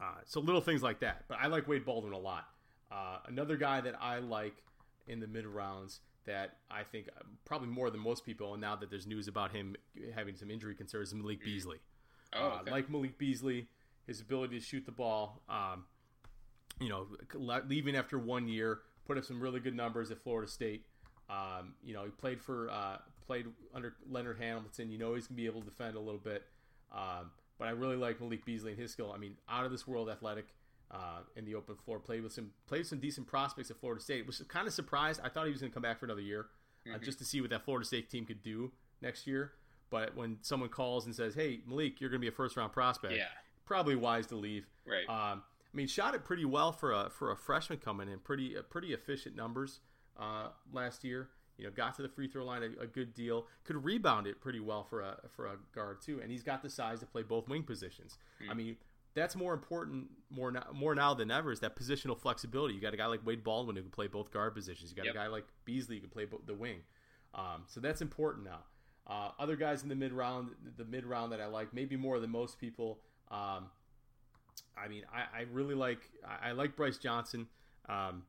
uh, so little things like that. But I like Wade Baldwin a lot. Uh, another guy that I like in the mid rounds that I think uh, probably more than most people, and now that there's news about him having some injury concerns, Malik Beasley. Oh, Uh, like Malik Beasley, his ability to shoot the ball, um, you know, leaving after one year, put up some really good numbers at Florida State. Um, you know, he played for uh, played under Leonard Hamilton. You know, he's gonna be able to defend a little bit. Um, but I really like Malik Beasley and his skill. I mean, out of this world athletic uh, in the open floor. Played with some played with some decent prospects at Florida State. Was kind of surprised. I thought he was going to come back for another year, uh, just to see what that Florida State team could do next year. But when someone calls and says, "Hey, Malik, you're going to be a first round prospect," Yeah. probably wise to leave. Right. Um, I mean, shot it pretty well for a for a freshman coming in. Pretty uh, pretty efficient numbers uh, last year. You know, got to the free throw line a, a good deal. Could rebound it pretty well for a for a guard too, and he's got the size to play both wing positions. I mean, that's more important more now, more now than ever is that positional flexibility. You got a guy like Wade Baldwin who can play both guard positions. You got Yep. a guy like Beasley who can play the wing. Um, so that's important now. Uh, other guys in the mid round, the mid round that I like, maybe more than most people. Um, I mean, I, I really like I, I like Brice Johnson. Um,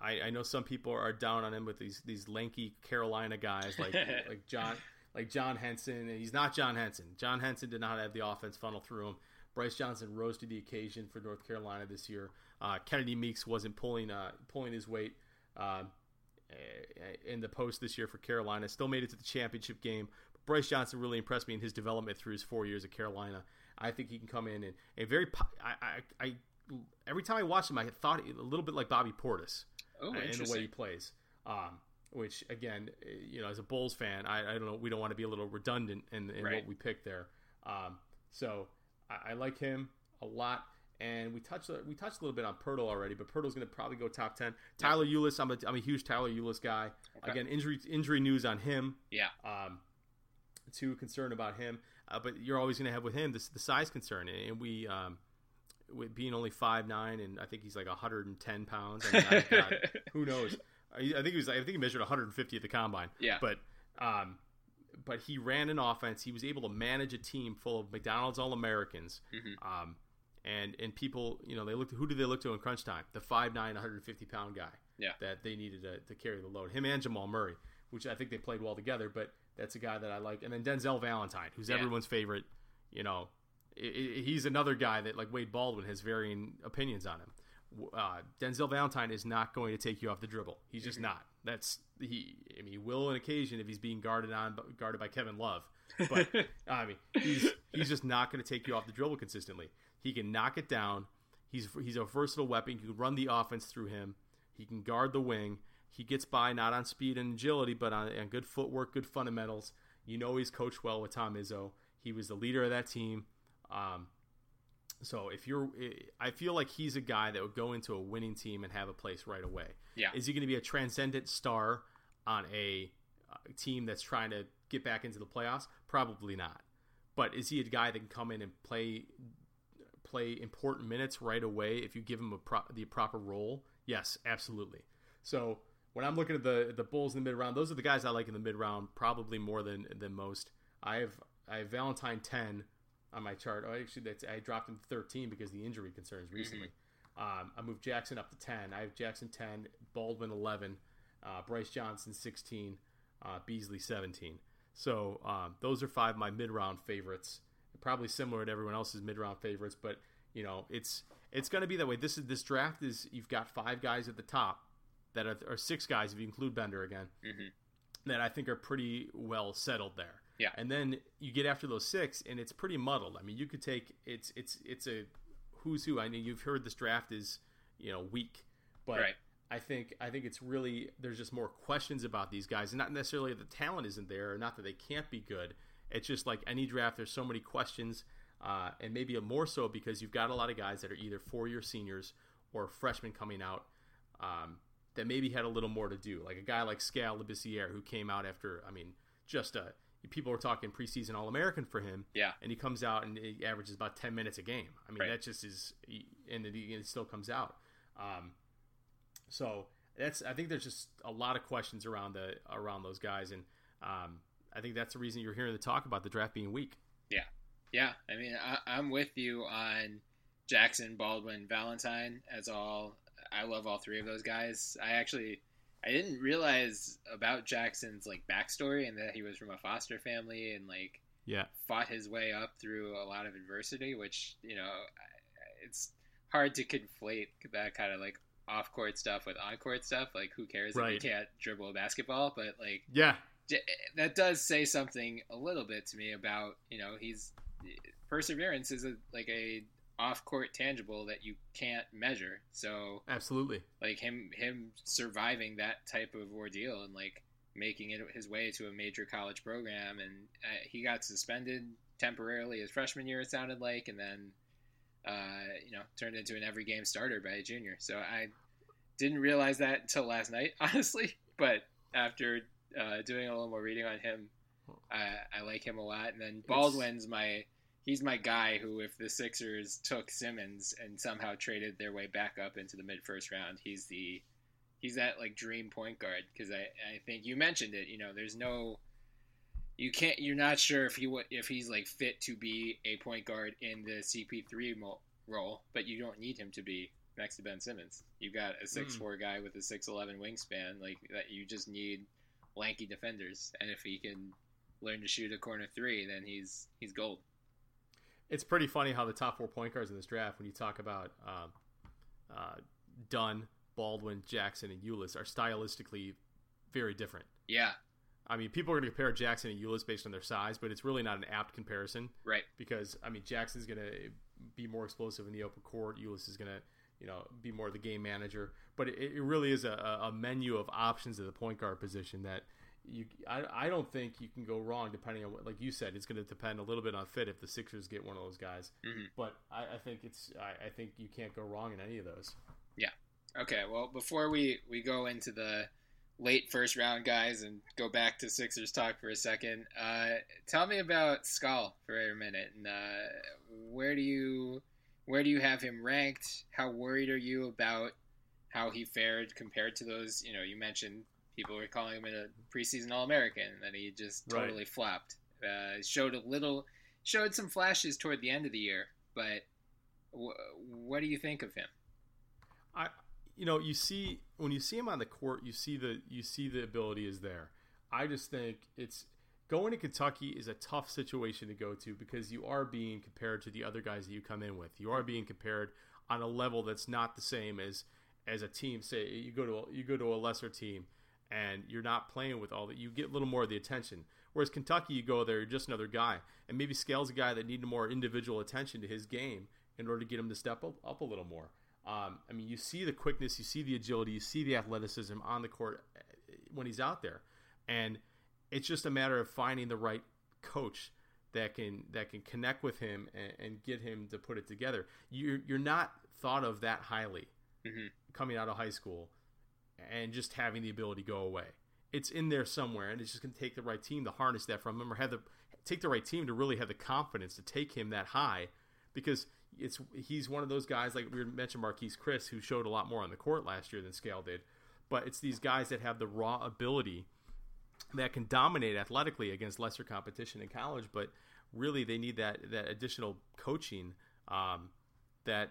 I, I know some people are down on him with these these lanky Carolina guys like like John like John Henson, and he's not John Henson. John Henson did not have the offense funnel through him. Brice Johnson rose to the occasion for North Carolina this year. Uh, Kennedy Meeks wasn't pulling uh, pulling his weight eh, in the post this year for Carolina. Still made it to the championship game. But Brice Johnson really impressed me in his development through his four years at Carolina. I think he can come in and a very. I, I, I every time I watched him, I thought a little bit like Bobby Portis Oh, uh, in the way he plays. Um, which again, uh, you know, as a Bulls fan, I, I don't know. We don't want to be a little redundant in, in Right. what we picked there. Um, so I, I like him a lot. And we touched we touched a little bit on Poeltl already, but Poeltl's going to probably go top ten. Tyler Ulis, I'm a, I'm a huge Tyler Ulis guy. Okay. Again, injury injury news on him Yeah. um, too concerned about him. Uh, but you're always going to have with him this the size concern, and we um, with being only five nine, and I think he's like 110 pounds. I mean, God, who knows? I I think he was. I think he measured 150 at the combine. Yeah. But um, but he ran an offense. He was able to manage a team full of McDonald's All Americans. Mm-hmm. Um, and and people, you know, they looked. Who did they look to in crunch time? The five nine, 150 pound guy. Yeah. That they needed to, to carry the load. Him and Jamal Murray, which I think they played well together. But that's a guy that I like. And then Denzel Valentine, who's Yeah. everyone's favorite. You know, i i he's another guy that like Wade Baldwin has varying opinions on him. Uh, Denzel Valentine is not going to take you off the dribble. He's Mm-hmm. just not. That's he. I mean, he will on occasion if he's being guarded on guarded by Kevin Love. But I mean, he's he's just not going to take you off the dribble consistently. He can knock it down. He's he's a versatile weapon. You can run the offense through him. He can guard the wing. He gets by not on speed and agility, but on, on good footwork, good fundamentals. You know he's coached well with Tom Izzo. He was the leader of that team. Um, So if you're, eh, I feel like he's a guy that would go into a winning team and have a place right away. Yeah. Is he going to be a transcendent star on a, a team that's trying to get back into the playoffs? Probably not. But is he a guy that can come in and play play important minutes right away if you give him a pro- the proper role? Yes, absolutely. So when I'm looking at the the Bulls in the mid round, those are the guys I like in the mid round probably more than than most. I have I have Valentine ten on my chart. Oh, actually, that's I dropped him to thirteen because the injury concerns recently. Mm-hmm. Um, I moved Jackson up to ten. I have Jackson ten, Baldwin eleven, uh, Brice Johnson sixteen, uh, Beasley seventeen. So um, those are five of my mid round favorites. Probably similar to everyone else's mid round favorites, but you know it's it's going to be that way. This is this draft is you've got five guys at the top that are or six guys if you include Bender again mm-hmm. that I think are pretty well settled there. Yeah, and then you get after those six, and it's pretty muddled. I mean, you could take it's it's it's a who's who. I mean, you've heard this draft is you know weak, but right. I think I think it's really there's just more questions about these guys, and not necessarily the talent isn't there, or not that they can't be good. It's just like any draft, there's so many questions, uh, and maybe more so because you've got a lot of guys that are either four year seniors or freshmen coming out um, that maybe had a little more to do. Like a guy like Skal Labissiere who came out after, I mean, just a people were talking preseason All American for him. Yeah. And he comes out and he averages about 10 minutes a game. I mean, right. that just is, and it still comes out. Um, so that's, I think there's just a lot of questions around the, around those guys. And um, I think that's the reason you're hearing the talk about the draft being weak. Yeah. Yeah. I mean, I, I'm with you on Jackson, Baldwin, Valentine as all. I love all three of those guys. I actually, I didn't realize about Jackson's like backstory and that he was from a foster family and like yeah fought his way up through a lot of adversity, which you know it's hard to conflate that kind of like off court stuff with on court stuff. Like who cares right. if you can't dribble a basketball? But like yeah, that does say something a little bit to me about you know he's perseverance is a like a off court tangible that you can't measure. So absolutely, like him him surviving that type of ordeal and like making it his way to a major college program, and uh, he got suspended temporarily his freshman year. It sounded like, and then uh, you know turned into an every game starter by a junior. So I didn't realize that until last night, honestly. But after uh, doing a little more reading on him, I, I like him a lot. And then Baldwin's my he's my guy who, if the Sixers took Simmons and somehow traded their way back up into the mid first round, he's the he's that like dream point guard because I I think you mentioned it. You know, there's no you can't you're not sure if he if he's like fit to be a point guard in the CP3 role, but you don't need him to be next to Ben Simmons. You've got a six hmm. four guy with a six eleven wingspan, like that. You just need lanky defenders, and if he can learn to shoot a corner three, then he's he's gold it's pretty funny how the top four point guards in this draft, when you talk about um, uh, Dunn, Baldwin, Jackson, and Ulis, are stylistically very different. Yeah. I mean, people are going to compare Jackson and Ulis based on their size, but it's really not an apt comparison. Right. Because, I mean, Jackson's going to be more explosive in the open court. Ulis is going to, you know, be more of the game manager. But it, it really is a, a menu of options at the point guard position that – you I, I don't think you can go wrong depending on what like you said it's going to depend a little bit on fit if the Sixers get one of those guys. Mm-hmm. but I, I, think it's I, I, think you can't go wrong in any of those. Yeah. Okay well before we we go into the late first round guys and go back to Sixers talk for a second uh, tell me about Skal for a minute. And uh, where do you where do you have him ranked? How worried are you about how he fared compared to those you know you mentioned people were calling him a preseason All American, and then he just totally right. flopped. Uh, showed a little, showed some flashes toward the end of the year, but w- what do you think of him? I, you know, you see when you see him on the court, you see the you see the ability is there. I just think it's going to Kentucky is a tough situation to go to because you are being compared to the other guys that you come in with. You are being compared on a level that's not the same as as a team. Say you go to a, you go to a lesser team and you're not playing with all that. You get a little more of the attention. Whereas Kentucky, you go there, you're just another guy, and maybe Skal's a guy that needed more individual attention to his game in order to get him to step up, up a little more. Um, I mean, you see the quickness, you see the agility, you see the athleticism on the court when he's out there, and it's just a matter of finding the right coach that can that can connect with him and, and get him to put it together. You're you're not thought of that highly Mm-hmm. coming out of high school and just having the ability go away. It's in there somewhere, and it's just going to take the right team to harness that from him, or have the take the right team to really have the confidence to take him that high, because it's he's one of those guys like we mentioned Marquese Chriss, who showed a lot more on the court last year than Skal did, but it's these guys that have the raw ability that can dominate athletically against lesser competition in college, but really they need that that additional coaching, um, that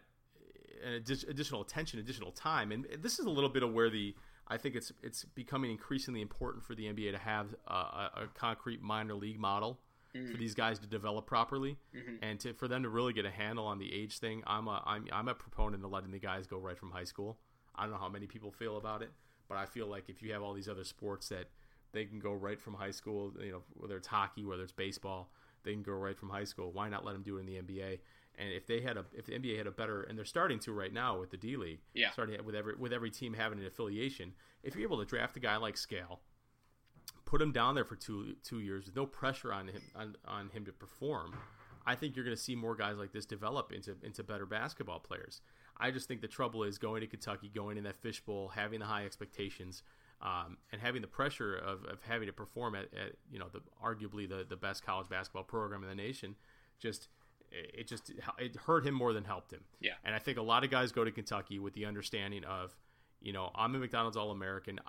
an addi- additional attention, additional time, and this is a little bit of where the I think it's it's becoming increasingly important for the NBA to have a, a, concrete minor league model mm-hmm. for these guys to develop properly, mm-hmm. and to for them to really get a handle on the age thing. I'm a I'm I'm a proponent of letting the guys go right from high school. I don't know how many people feel about it, but I feel like if you have all these other sports that they can go right from high school, you know, whether it's hockey, whether it's baseball, they can go right from high school. Why not let them do it in the NBA? And if they had a, if the NBA had a better, and they're starting to right now with the D League, Yeah. starting with every with every team having an affiliation. If you're able to draft a guy like Skal, put him down there for two two years with no pressure on him on, on him to perform, I think you're going to see more guys like this develop into into better basketball players. I just think the trouble is going to Kentucky, going in that fishbowl, having the high expectations, um, and having the pressure of, of having to perform at, at you know the arguably the, the best college basketball program in the nation. Just it just it hurt him more than helped him. Yeah. And I think a lot of guys go to Kentucky with the understanding of, you know, I'm a McDonald's All American.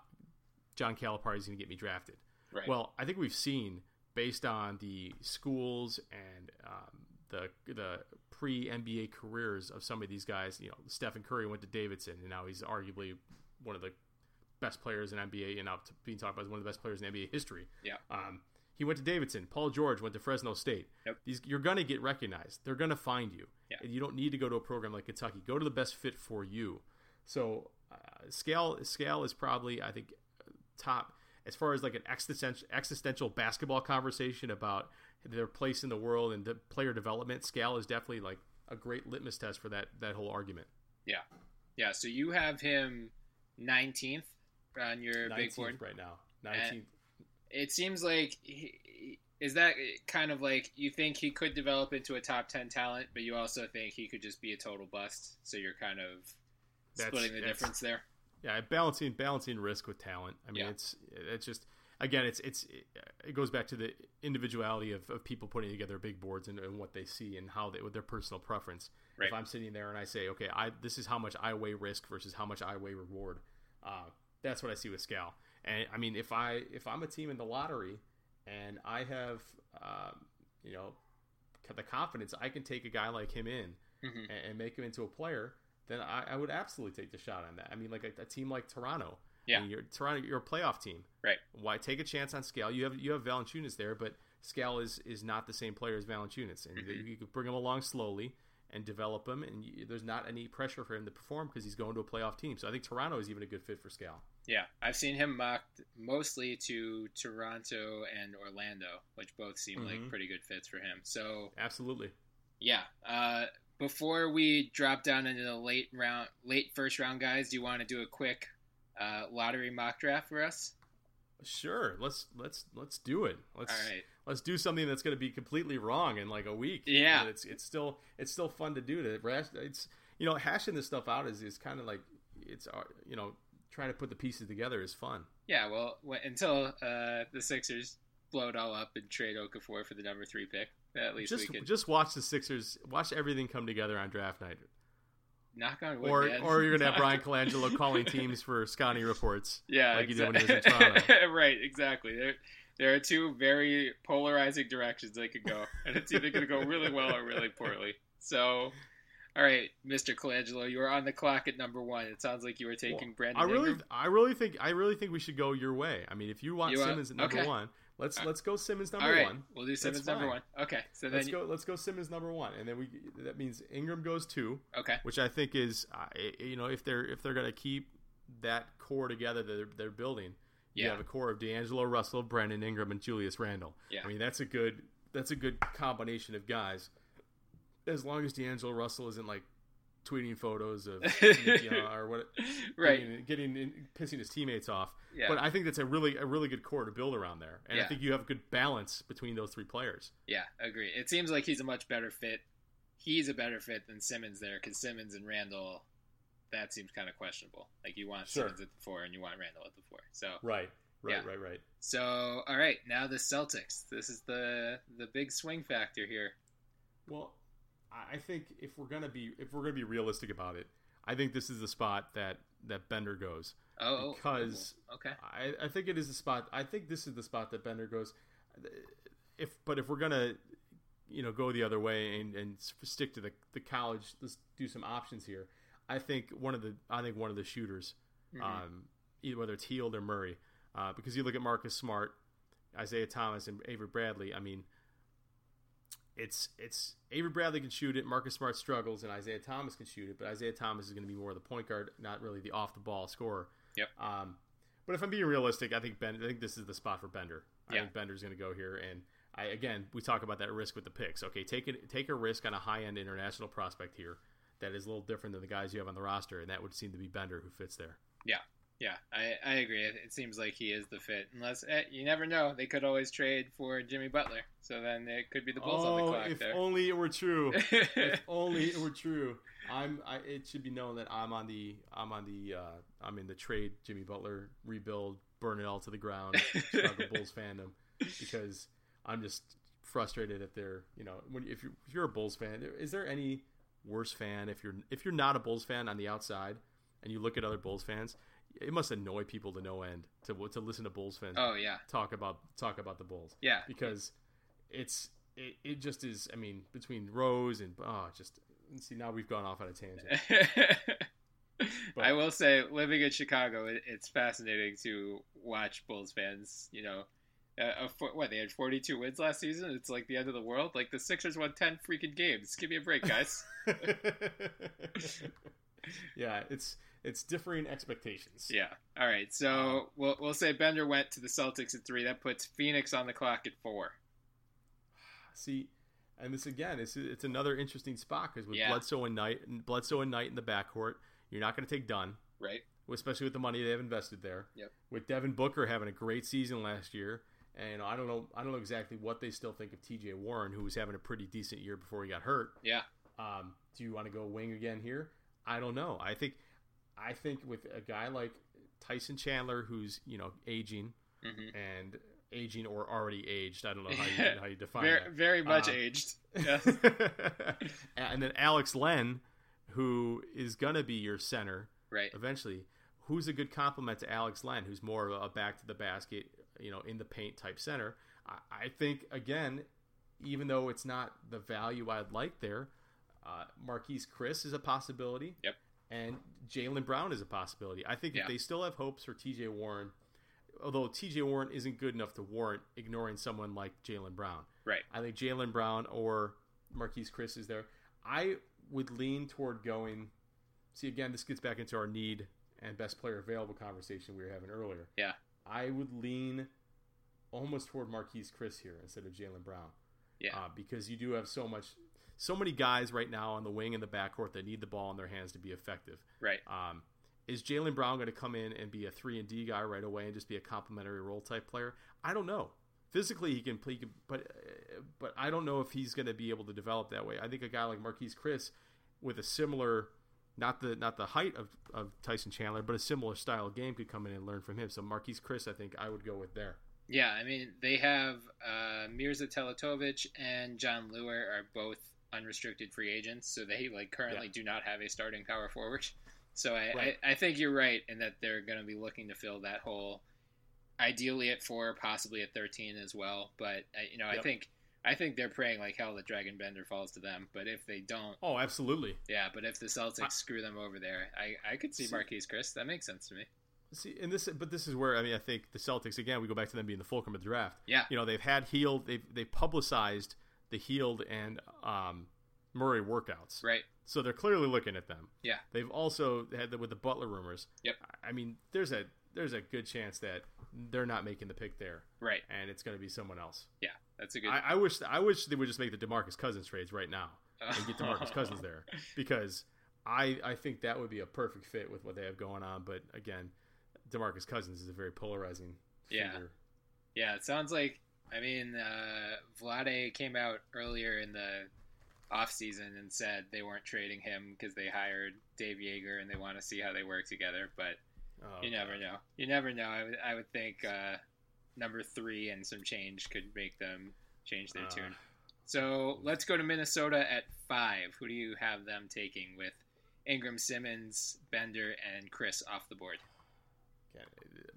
John Calipari is going to get me drafted. Right. Well, I think we've seen based on the schools and um, the the pre NBA careers of some of these guys. You know, Stephen Curry went to Davidson, and now he's arguably one of the best players in NBA, and now being talked about as one of the best players in NBA history. Yeah. Um, he went to Davidson. Paul George went to Fresno State. Yep. These you're going to get recognized. They're going to find you. Yeah. And you don't need to go to a program like Kentucky. Go to the best fit for you. So uh, Skal Skal is probably I think top as far as like an existential existential basketball conversation about their place in the world and the player development. Skal is definitely like a great litmus test for that that whole argument. Yeah. Yeah. So you have him 19th on your big board. 19th right now. 19th. It seems like he, is that kind of like you think he could develop into a top 10 talent, but you also think he could just be a total bust. So you're kind of That's- splitting the difference there. Yeah, balancing balancing risk with talent. I mean, Yeah. it's it's just again, it's it's it goes back to the individuality of, of people putting together big boards and, and what they see and how they with their personal preference. Right. If I'm sitting there and I say, okay, I this is how much I weigh risk versus how much I weigh reward. Uh, that's what I see with Skal. And I mean, if I if I'm a team in the lottery and I have um, you know the confidence I can take a guy like him in Mhm. and, and make him into a player, then I, I would absolutely take the shot on that. I mean, like a, a team like Toronto. Yeah. I mean, you're Toronto. You're a playoff team. Right. Why take a chance on Skal? You have you have Valanciunas there, but Skal is is not the same player as Valanciunas, and Mm-hmm. you could bring him along slowly and develop him, and you, there's not any pressure for him to perform because he's going to a playoff team. So I think Toronto is even a good fit for Skal. Yeah, I've seen him mocked mostly to Toronto and Orlando, which both seem like Mhm. pretty good fits for him. So Absolutely. yeah, uh, before we drop down into the late round, late first round guys, do you want to do a quick uh, lottery mock draft for us? Sure. Let's let's let's do it. Let's All right. let's do something that's going to be completely wrong in like a week. Yeah. But it's it's still it's still fun to do to rash. It's you know hashing this stuff out is is kind of like it's uh, you know trying to put the pieces together is fun. Yeah, well, until uh, the Sixers blow it all up and trade Okafor for the number three pick, at least Just we can just watch the Sixers. Watch everything come together on draft night. knock on wood. Or man. or you're gonna have Bryan Colangelo calling teams for Scotty reports. Yeah, like he did when he was in Toronto. right, exactly. There, there are two very polarizing directions they could go, and it's either going to go really well or really poorly. So, all right, Mr. Colangelo, you are on the clock at number one. It sounds like you were taking Brandon I really, Ingram. I really think, I really think we should go your way. I mean, if you want You Simmons at number okay. one, let's Uh, let's go Simmons number All right, one. we'll do Simmons number one. Okay, so then Let's you- go. Let's go Simmons number one, and then we. That means Ingram goes two, okay, which I think is, uh, you know, if they're if they're gonna keep that core together that they're, they're building, you Yeah. have a core of D'Angelo Russell, Brandon Ingram, and Julius Randle. Yeah. I mean that's a good that's a good combination of guys. As long as D'Angelo Russell isn't like tweeting photos of uh, or what, Right. getting, getting in, pissing his teammates off. Yeah. But I think that's a really a really good core to build around there, and Yeah. I think you have a good balance between those three players. Yeah, agree. It seems like he's a much better fit. He's a better fit than Simmons there because Simmons and Randall, that seems kind of questionable. Like you want Sure. Simmons at the four and you want Randall at the four. So Right. Right. Yeah. Right. Right. so all right, now the Celtics. This is the the big swing factor here. Well, I think if we're gonna be if we're gonna be realistic about it, I think this is the spot that that Bender goes Oh, oh, because oh, okay, I, I think it is the spot. I think this is the spot that Bender goes. If but if we're gonna, you know, go the other way and, and stick to the the college, let's do some options here. I think one of the I think one of the shooters, um, either whether it's Hield or Murray, uh, because you look at Marcus Smart, Isaiah Thomas, and Avery Bradley. I mean, it's it's Avery Bradley can shoot it, Marcus Smart struggles, and Isaiah Thomas can shoot it, but Isaiah Thomas is going to be more of the point guard, not really the off the ball scorer. Yep. Um, but if I'm being realistic, I think Ben. I think this is the spot for Bender. I Yeah. think Bender's going to go here, and I again we talk about that risk with the picks. Okay, take it, take a risk on a high end international prospect here that is a little different than the guys you have on the roster, and that would seem to be Bender who fits there. yeah, yeah, I I agree. It, it seems like he is the fit. Unless eh, you never know, they could always trade for Jimmy Butler. So then it could be the Bulls on the clock Oh, if there. only it were true. if only it were true. I'm. I, it should be known that I'm on the. I'm on the. Uh, I'm in the trade. Jimmy Butler rebuild, burn it all to the ground. Chicago Bulls fandom because I'm just frustrated at their. You know, when if you're, if you're a Bulls fan, is there any worse fan if you're if you're not a Bulls fan on the outside and you look at other Bulls fans, it must annoy people to no end to to listen to Bulls fans oh yeah, talk about talk about the Bulls yeah. because it's it, it just is. I mean, between Rose and oh, just see now we've gone off on a tangent. I will say, living in Chicago, it, it's fascinating to watch Bulls fans. You know, uh, fo- what they had 42 wins last season. It's like the end of the world. Like the Sixers won 10 freaking games. Give me a break, guys. yeah, it's it's differing expectations. yeah. All right. So we'll we'll say Bender went to the Celtics at three. That puts Phoenix on the clock at four. See, and this again, it's it's another interesting spot because with Yeah. Bledsoe and Knight, and Bledsoe and Knight in the backcourt, you're not going to take Dunn, Right. especially with the money they have invested there. Yep. With Devin Booker having a great season last year, and I don't know, I don't know exactly what they still think of T.J. Warren, who was having a pretty decent year before he got hurt. Yeah. Um, do you want to go wing again here? I don't know. I think, I think with a guy like Tyson Chandler, who's you know aging Mhm. and aging or already aged. I don't know how you how you define Very that. very much Uh, aged. Yeah. and then Alex Len, who is gonna be your center right. eventually. Who's a good complement to Alex Len, who's more of a back to the basket, you know, in the paint type center. I, I think again, even though it's not the value I'd like there, uh, Marquese Chriss is a possibility. Yep. And Jaylen Brown is a possibility. I think Yeah. if they still have hopes for T.J. Warren, although T.J. Warren isn't good enough to warrant ignoring someone like Jaylen Brown. Right. I think Jaylen Brown or Marquese Chriss is there. I would lean toward going. See, again, this gets back into our need and best player available conversation we were having earlier. Yeah. I would lean almost toward Marquese Chriss here instead of Jaylen Brown. Yeah. Uh, because you do have so much, so many guys right now on the wing and the backcourt that need the ball in their hands to be effective. Right. Um, is Jaylen Brown going to come in and be a three and D guy right away and just be a complementary role type player? I don't know. Physically, he can play, but but I don't know if he's going to be able to develop that way. I think a guy like Marquese Chriss, with a similar, not the not the height of, of Tyson Chandler, but a similar style of game, could come in and learn from him. So Marquese Chriss, I think I would go with there. Yeah, I mean they have uh, Mirza Teletovic and Jon Leuer are both unrestricted free agents, so they like currently Yeah. do not have a starting power forward. So I, Right. I, I think you're right in that they're going to be looking to fill that hole, ideally at four, possibly at thirteen as well. But I, you know, I think I think they're praying like hell that Dragan Bender falls to them. But if they don't, Oh, absolutely. yeah. But if the Celtics I- screw them over there, I, I could see See- Marquese Chriss. That makes sense to me. See, and this, but this is where I mean, I think the Celtics again. We go back to them being the fulcrum of the draft. Yeah. you know, they've had Hield. They've they publicized the Hield and um, Murray workouts. Right. So they're clearly looking at them. Yeah. They've also had the, with the Butler rumors. Yep. I mean, there's a there's a good chance that they're not making the pick there, Right. and it's going to be someone else. Yeah. That's a good. I, I wish I wish they would just make the Demarcus Cousins trades right now and get Demarcus Cousins there because I I think that would be a perfect fit with what they have going on. But again, Demarcus Cousins is a very polarizing. Yeah. Figure. Yeah, it sounds like. I mean, uh, Vlade came out earlier in the offseason and said they weren't trading him because they hired Dave Joerger and they want to see how they work together. But Oh, you never God. know. You never know. I would, I would think uh, number three and some change could make them change their Uh. tune. So let's go to Minnesota at five. Who do you have them taking with Ingram, Simmons, Bender, and Chriss off the board?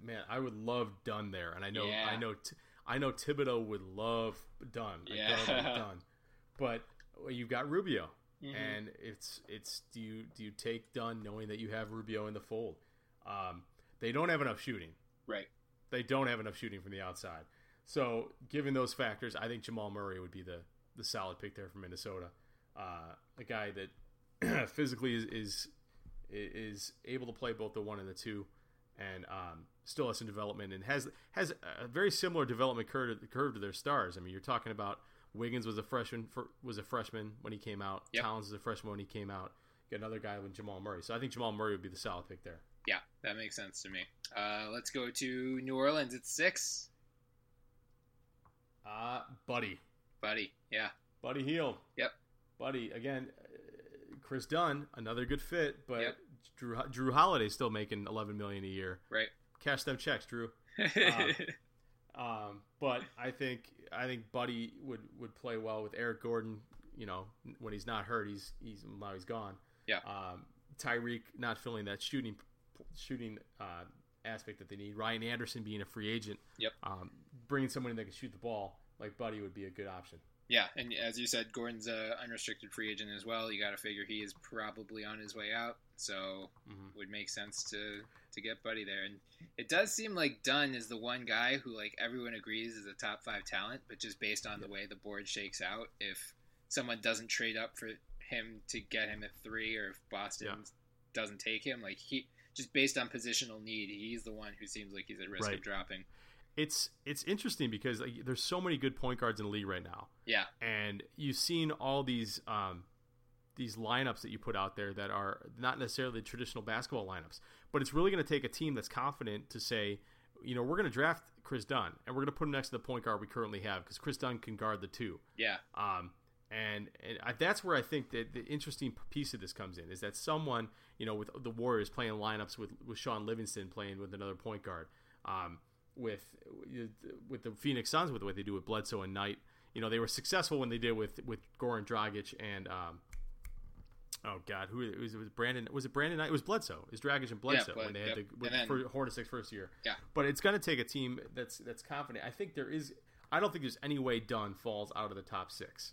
Man, I would love Dunn there, and I know Yeah. I know T- I know Thibodeau would love Dunn. Yeah. Dunn, like Dunn. But you've got Rubio, Mhm. and it's it's do you do you take Dunn knowing that you have Rubio in the fold? Um, they don't have enough shooting. Right. They don't have enough shooting from the outside. So, given those factors, I think Jamal Murray would be the the solid pick there for Minnesota. Uh, a guy that physically is, is is able to play both the one and the two, and um, still has some development and has has a very similar development curve, curve to their stars. I mean, you're talking about Wiggins was a freshman for, was a freshman when he came out. Yep. Towns was a freshman when he came out. Got another guy with Jamal Murray. So I think Jamal Murray would be the solid pick there. Yeah, that makes sense to me. Uh, let's go to New Orleans at six. Uh, Buddy. Buddy, yeah. Buddy Hield. Yep. Buddy again. Kris Dunn, another good fit, but Yep. Jrue Jrue Holiday's still making 11 million a year. Right. Cash them checks, Jrue. Um, but I think I think Buddy would, would play well with Eric Gordon. You know, when he's not hurt, he's he's now he's gone. Yeah. Um, Tyreke not filling that shooting shooting uh, aspect that they need. Ryan Anderson being a free agent. Yep. Um, bringing someone in that can shoot the ball like Buddy would be a good option. yeah, and as you said, Gordon's a unrestricted free agent as well. You got to figure he is probably on his way out, so Mhm. would make sense to to get Buddy there. And it does seem like Dunn is the one guy who like everyone agrees is a top five talent, but just based on the way the board shakes out, if someone doesn't trade up for him to get him at three, or if Boston Yeah. doesn't take him, like he just based on positional need, he's the one who seems like he's at risk Right. of dropping. It's it's interesting because like, there's so many good point guards in the league right now. Yeah, and you've seen all these um, these lineups that you put out there that are not necessarily traditional basketball lineups, but it's really going to take a team that's confident to say, you know, we're going to draft Kris Dunn and we're going to put him next to the point guard we currently have because Kris Dunn can guard the two. yeah, Um, and and I, that's where I think that the interesting piece of this comes in is that someone you know with the Warriors playing lineups with with Shaun Livingston playing with another point guard, um, with with the Phoenix Suns with what they do with Bledsoe and Knight. You know they were successful when they did with with Goran Dragic and um, oh god who it was, it was Brandon was it Brandon Knight it was Bledsoe it was Dragic and Bledsoe Bled- when they had yep. the with And then- for Hornacek's first year. Yeah. but it's going to take a team that's that's confident. I think there is. I don't think there's any way Dunn falls out of the top six.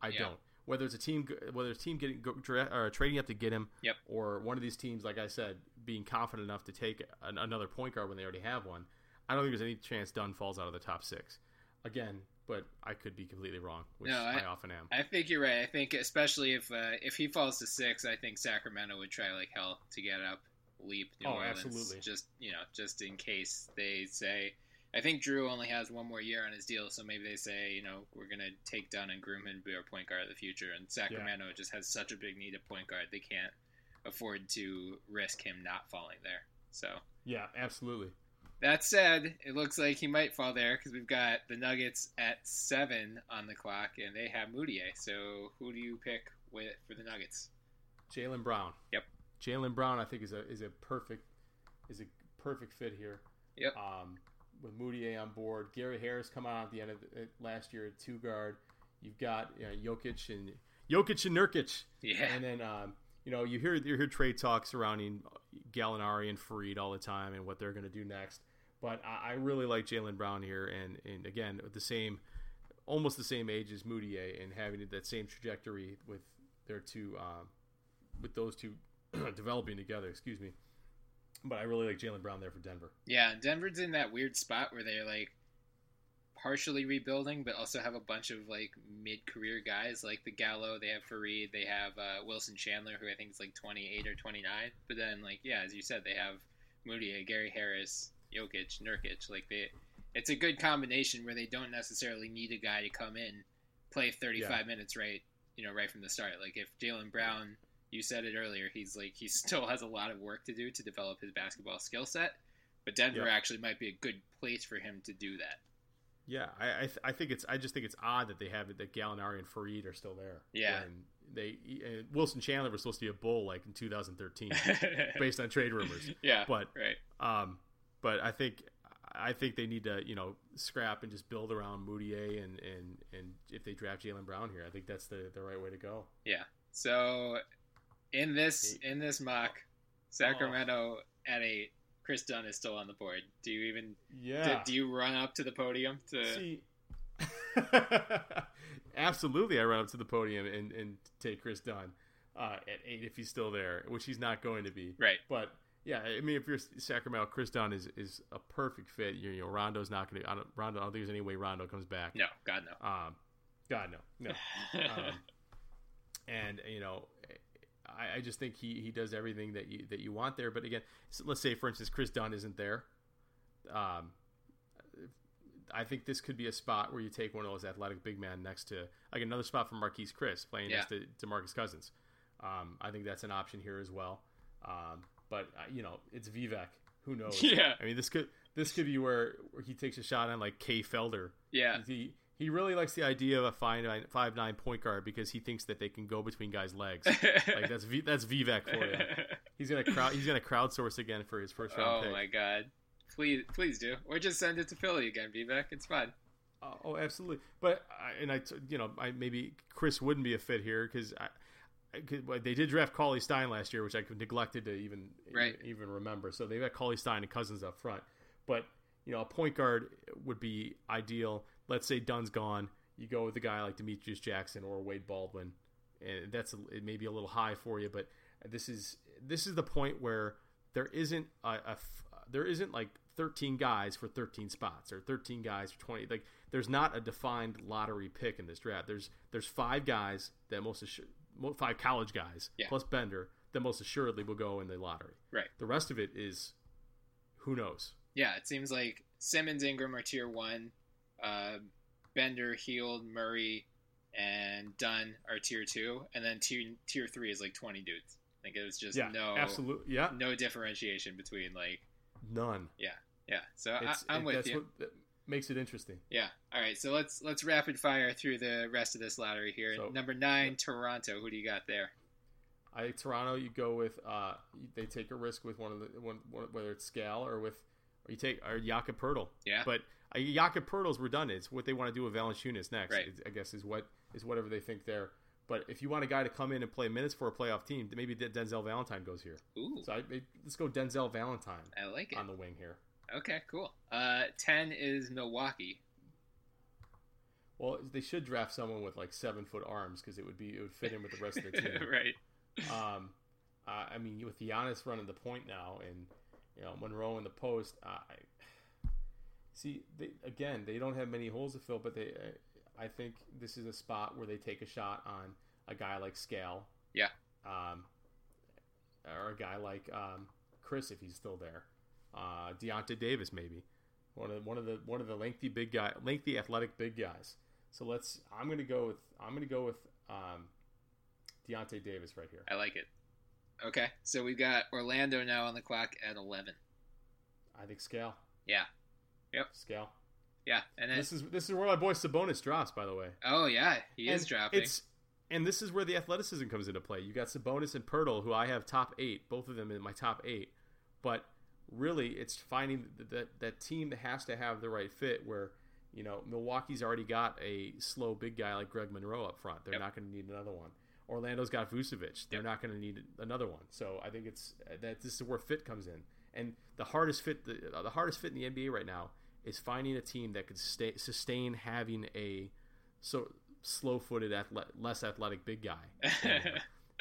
I Yeah. don't. Whether it's a team, whether it's a team getting or uh, trading up to get him, Yep. or one of these teams, like I said, being confident enough to take an, another point guard when they already have one, I don't think there's any chance Dunn falls out of the top six. Again, but I could be completely wrong, which No, I, I- often am. I think you're right. I think especially if uh, if he falls to six, I think Sacramento would try like hell to get up, leap New Oh, Orleans. absolutely. Just you know, just in case they say. I think Jrue only has one more year on his deal, so maybe they say, you know, we're gonna take Dunn and groom him to be our point guard of the future. And Sacramento just has such a big need at point guard, they can't afford to risk him not falling there. So yeah, absolutely. That said, it looks like he might fall there because we've got the Nuggets at seven on the clock, and they have Mudiay. So who do you pick with for the Nuggets? Jaylen Brown. Yep. Jaylen Brown, I think is a is a perfect is a perfect fit here. Yep. Um, with Mudiay on board, Gary Harris come out at the end of the, last year at two guard. You've got you know, Jokic and Jokic and Nurkic. Yeah. And then um, you know you hear you hear trade talk surrounding Gallinari and Faried all the time and what they're going to do next. But I, I really like Jaylen Brown here, and and again the same, almost the same age as Mudiay, and having that same trajectory with their two, um, with those two developing together. Excuse me. But I really like Jaylen Brown there for Denver. Yeah, Denver's in that weird spot where they're like partially rebuilding, but also have a bunch of like mid-career guys like the Gallo. They have Faried. They have uh, Wilson Chandler, who I think is like 28 or 29. But then, like, yeah, as you said, they have Moody, Gary Harris, Jokic, Nurkic. Like, they, it's a good combination where they don't necessarily need a guy to come in, play 35 Yeah. minutes right, you know, right from the start. Like, if Jaylen Brown, you said it earlier. He's like he still has a lot of work to do to develop his basketball skill set, but Denver Yeah. actually might be a good place for him to do that. Yeah, I I, th- I think it's I just think it's odd that they have it that Gallinari and Faried are still there. Yeah. and they uh, Wilson Chandler was supposed to be a bull like in 2013, based on trade rumors. yeah, But right. um, but I think I think they need to you know scrap and just build around Mudiay and and and if they draft Jaylen Brown here, I think that's the the right way to go. Yeah. So in this in this mock, Sacramento at eight, Kris Dunn is still on the board. Do you even Yeah. do, do you run up to the podium to See, absolutely, I run up to the podium and, and take Kris Dunn uh, at eight if he's still there, which he's not going to be. Right. But yeah, I mean, if you're Sacramento, Kris Dunn is, is a perfect fit. You, you know, Rondo's not going to. Rondo, I don't think there's any way Rondo comes back. No, God no. Um, God no, no. Um, and you know, I, I just think he, he does everything that you that you want there. But again, so let's say for instance, Kris Dunn isn't there. Um, I think this could be a spot where you take one of those athletic big men next to like another spot for Marquese Chriss playing next to Demarcus Cousins. Um, I think that's an option here as well. Um, but uh, you know, it's Vivek. Who knows? Yeah. I mean, this could this could be where, where he takes a shot on like Kay Felder. Yeah. He he really likes the idea of a five nine, five nine point guard because he thinks that they can go between guys' legs. like that's v, that's Vivek for you. He's gonna crowd he's gonna crowdsource again for his first round oh pick. my God. Please, please do, or just send it to Philly again, Vivek. It's fine. Oh, oh, absolutely. But I- and I, you know, I maybe Chriss wouldn't be a fit here because I, I they did draft Cauley Stein last year, which I neglected to even Right. even remember. So they've got Cauley Stein and Cousins up front. But you know, a point guard would be ideal. Let's say Dunn's gone, you go with a guy like Demetrius Jackson or Wade Baldwin, and that's a, it may be a little high for you. But this is this is the point where there isn't a, a there isn't like 13 guys for 13 spots or 13 guys for 20 like there's not a defined lottery pick in this draft there's there's five guys that most assur- five college guys Yeah. plus bender that most assuredly will go in the lottery Right. the rest of it is who knows Yeah, it seems like Simmons, Ingram are tier one, uh, Bender, Hield, Murray, and Dunn are tier two, and then tier tier three is like twenty dudes. I think it was just yeah no absolutely yeah no differentiation between like none yeah yeah. So it's, I, I'm it- with that's you. what that makes it interesting Yeah. All right. So let's let's rapid fire through the rest of this lottery here. So- Number nine, Toronto. Who do you got there? I Toronto. You go with uh, they take a risk with one of the one, one whether it's Skal or with or you take or Jakob Poeltl. Yeah. but uh, Jakob Poeltl's redundant. It's what they want to do with Valanciunas next. Right. I guess is what is whatever they think there. But if you want a guy to come in and play minutes for a playoff team, maybe Denzel Valentine goes here. Ooh, So I, let's go Denzel Valentine I like it. on the wing here. Okay, cool. Uh, ten is Milwaukee. Well, they should draft someone with like seven foot arms because it would be it would fit in with the rest of their team. right. Um, uh, I mean, with Giannis running the point now, and you know Monroe in the post, uh, I see. They, again, they don't have many holes to fill, but they. Uh, I think this is a spot where they take a shot on a guy like Skal, Yeah. um, or a guy like um, Chriss if he's still there. Uh, Deyonta Davis maybe one of one of the one of the lengthy big guy, lengthy athletic big guys. So let's. I'm gonna go with. I'm gonna go with um, Deyonta Davis right here. I like it. Okay, so we've got Orlando now on the clock at eleven. I think Skal. Yeah. Yep. Skal. Yeah, and then This is this is where my boy Sabonis drops, by the way. oh yeah, he is And dropping. It's and this is where the athleticism comes into play. You got Sabonis and Poeltl, who I have top eight, both of them in my top eight. But really, it's finding that that team that has to have the right fit. Where you know Milwaukee's already got a slow big guy like Greg Monroe up front. They're Yep. not going to need another one. Orlando's got Vucevic. They're Yep. not going to need another one. So I think it's that this is where fit comes in. And the hardest fit, the, the hardest fit in the NBA right now is finding a team that could stay, sustain having a so slow-footed, athle- less athletic big guy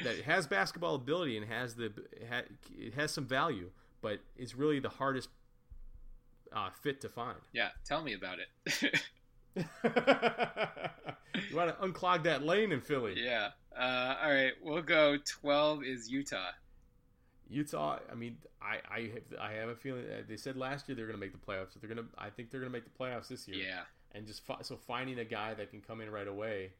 that has basketball ability and has the it has some value, but it's really the hardest uh, fit to find. yeah, tell me about it. you want to unclog that lane in Philly. yeah. Uh, all right, we'll go. Twelve is Utah. Utah. I mean, I I have, I have a feeling they said last year they're going to make the playoffs. So they're going to. I think they're going to make the playoffs this year. Yeah. And just fi- so finding a guy that can come in right away,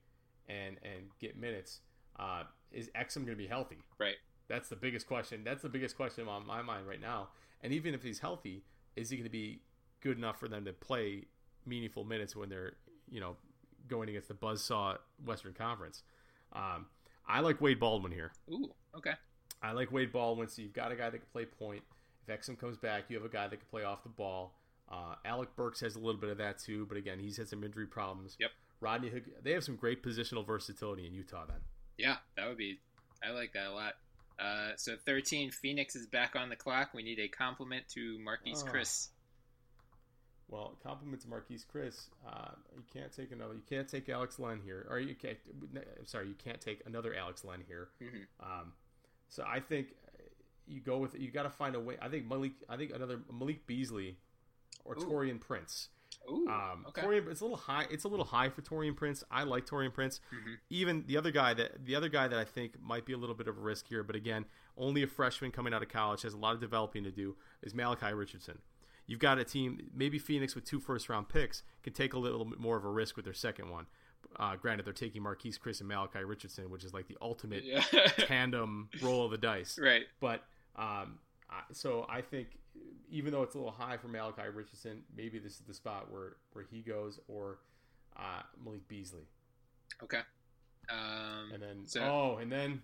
and and get minutes. Uh, is Exum going to be healthy? Right. That's the biggest question. That's the biggest question on my mind right now. And even if he's healthy, is he going to be good enough for them to play meaningful minutes when they're, you know, going against the buzzsaw Western Conference? Um, I like Wade Baldwin here. Ooh, okay. I like Wade Baldwin. So you've got a guy that can play point. If Exum comes back, you have a guy that can play off the ball. Uh, Alec Burks has a little bit of that too, but again, he's had some injury problems. Yep. Rodney Hood, they have some great positional versatility in Utah. Then. Yeah, that would be. I like that a lot. Uh, so 13, Phoenix is back on the clock. We need a compliment to Marquese Oh. Chriss. Well, compliment to Marquese Chriss. Uh, you can't take another. You can't take Alex Len here, or you can't. I'm sorry, you can't take another Alex Len here. Mhm. Um, so I think you go with you. got to find a way. I think Malik. I think another Malik Beasley or Ooh. Taurean Prince. Ooh, Um, okay. Taurean, it's a little high. It's a little high for Taurean Prince. I like Taurean Prince. Mhm. Even the other guy that the other guy that I think might be a little bit of a risk here, but again, only a freshman coming out of college has a lot of developing to do. Is Malachi Richardson? You've got a team, maybe Phoenix with two first round picks can take a little bit more of a risk with their second one. Uh, granted, they're taking Marquese Chriss and Malachi Richardson, which is like the ultimate Yeah. tandem roll of the dice. right. But um, I- so I think even though it's a little high for Malachi Richardson, maybe this is the spot where where he goes or uh, Malik Beasley, Okay. Um, and then so oh, and then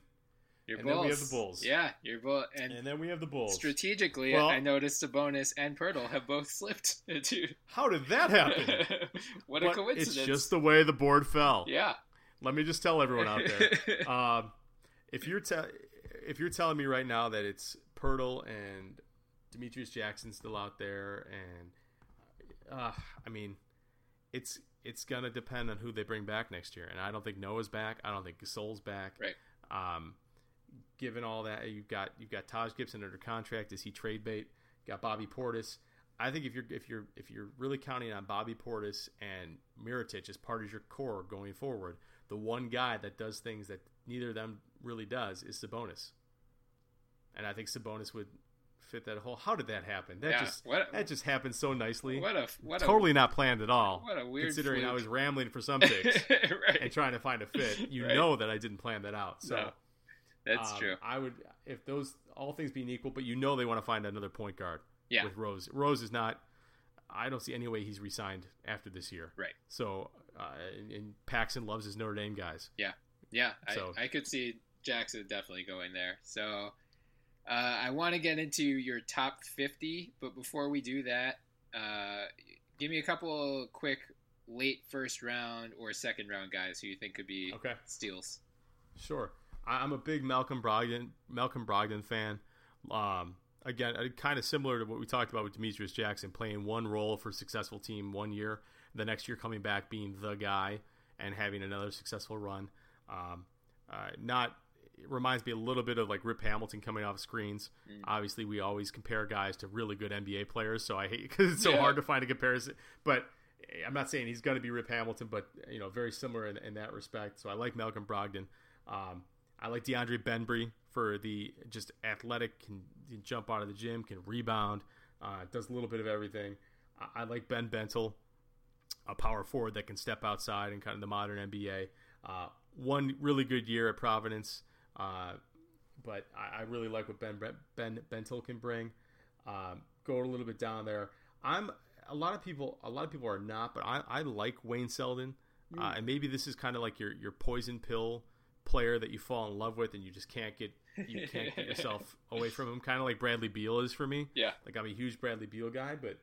your and then we have the Bulls. Yeah, your bull. And, and then we have the Bulls. strategically, Well- I noticed Sabonis and Poeltl have both slipped into. How did that happen? what a coincidence! It's just the way the board fell. yeah. Let me just tell everyone out there. um, if you're te- if you're telling me right now that it's Poeltl and Demetrius Jackson still out there, and uh, I mean, it's it's gonna depend on who they bring back next year. And I don't think Noah's back. I don't think Gasol's back. Right. Um, given all that, you've got you've got Taj Gibson under contract. Is he trade bait? Got Bobby Portis. I think if you're if you're if you're really counting on Bobby Portis and Mirotic as part of your core going forward, the one guy that does things that neither of them really does is Sabonis. And I think Sabonis would fit that whole. How did that happen? That Yeah, just what- that just happened so nicely. What a what a totally not planned at all. what a weird considering I was rambling for some picks right. and trying to find a fit. You Right. know that I didn't plan that out. So No, That's um, true. I would if those all things being equal, but you know they want to find another point guard. Yeah. With Rose, Rose is not. I don't see any way he's resigned after this year. Right. So, uh, and, and Paxson loves his Notre Dame guys. Yeah, yeah. So- I, I could see Jackson definitely going there. So uh, I want to get into your top 50, but before we do that, uh, give me a couple quick late first round or second round guys who you think could be Okay. steals. Sure. I, I'm a big Malcolm Brogdon Malcolm Brogdon fan. Um, again, uh, kind of similar to what we talked about with Demetrius Jackson, playing one role for a successful team one year, the next year coming back being the guy and having another successful run. Um, uh, not it reminds me a little bit of like Rip Hamilton coming off screens. Obviously, we always compare guys to really good NBA players, so I hate because it's so Yeah. hard to find a comparison. But eh, I'm not saying he's going to be Rip Hamilton, but you know, very similar in, in that respect. So I like Malcolm Brogdon. Um, I like DeAndre Bembry for the just athletic, can, can jump out of the gym, can rebound, uh, does a little bit of everything. I, I like Ben Bentil, a power forward that can step outside in kind of the modern NBA. Uh, one really good year at Providence, uh, but I, I really like what Ben Ben Bentil can bring. Um, go a little bit down there. I'm a lot of people. A lot of people are not, but I, I like Wayne Selden, uh, and maybe this is kind of like your your poison pill player that you fall in love with and you just can't get you can't get yourself away from him. Kind of like Bradley Beal is for me. Yeah. Like I'm a huge Bradley Beal guy, but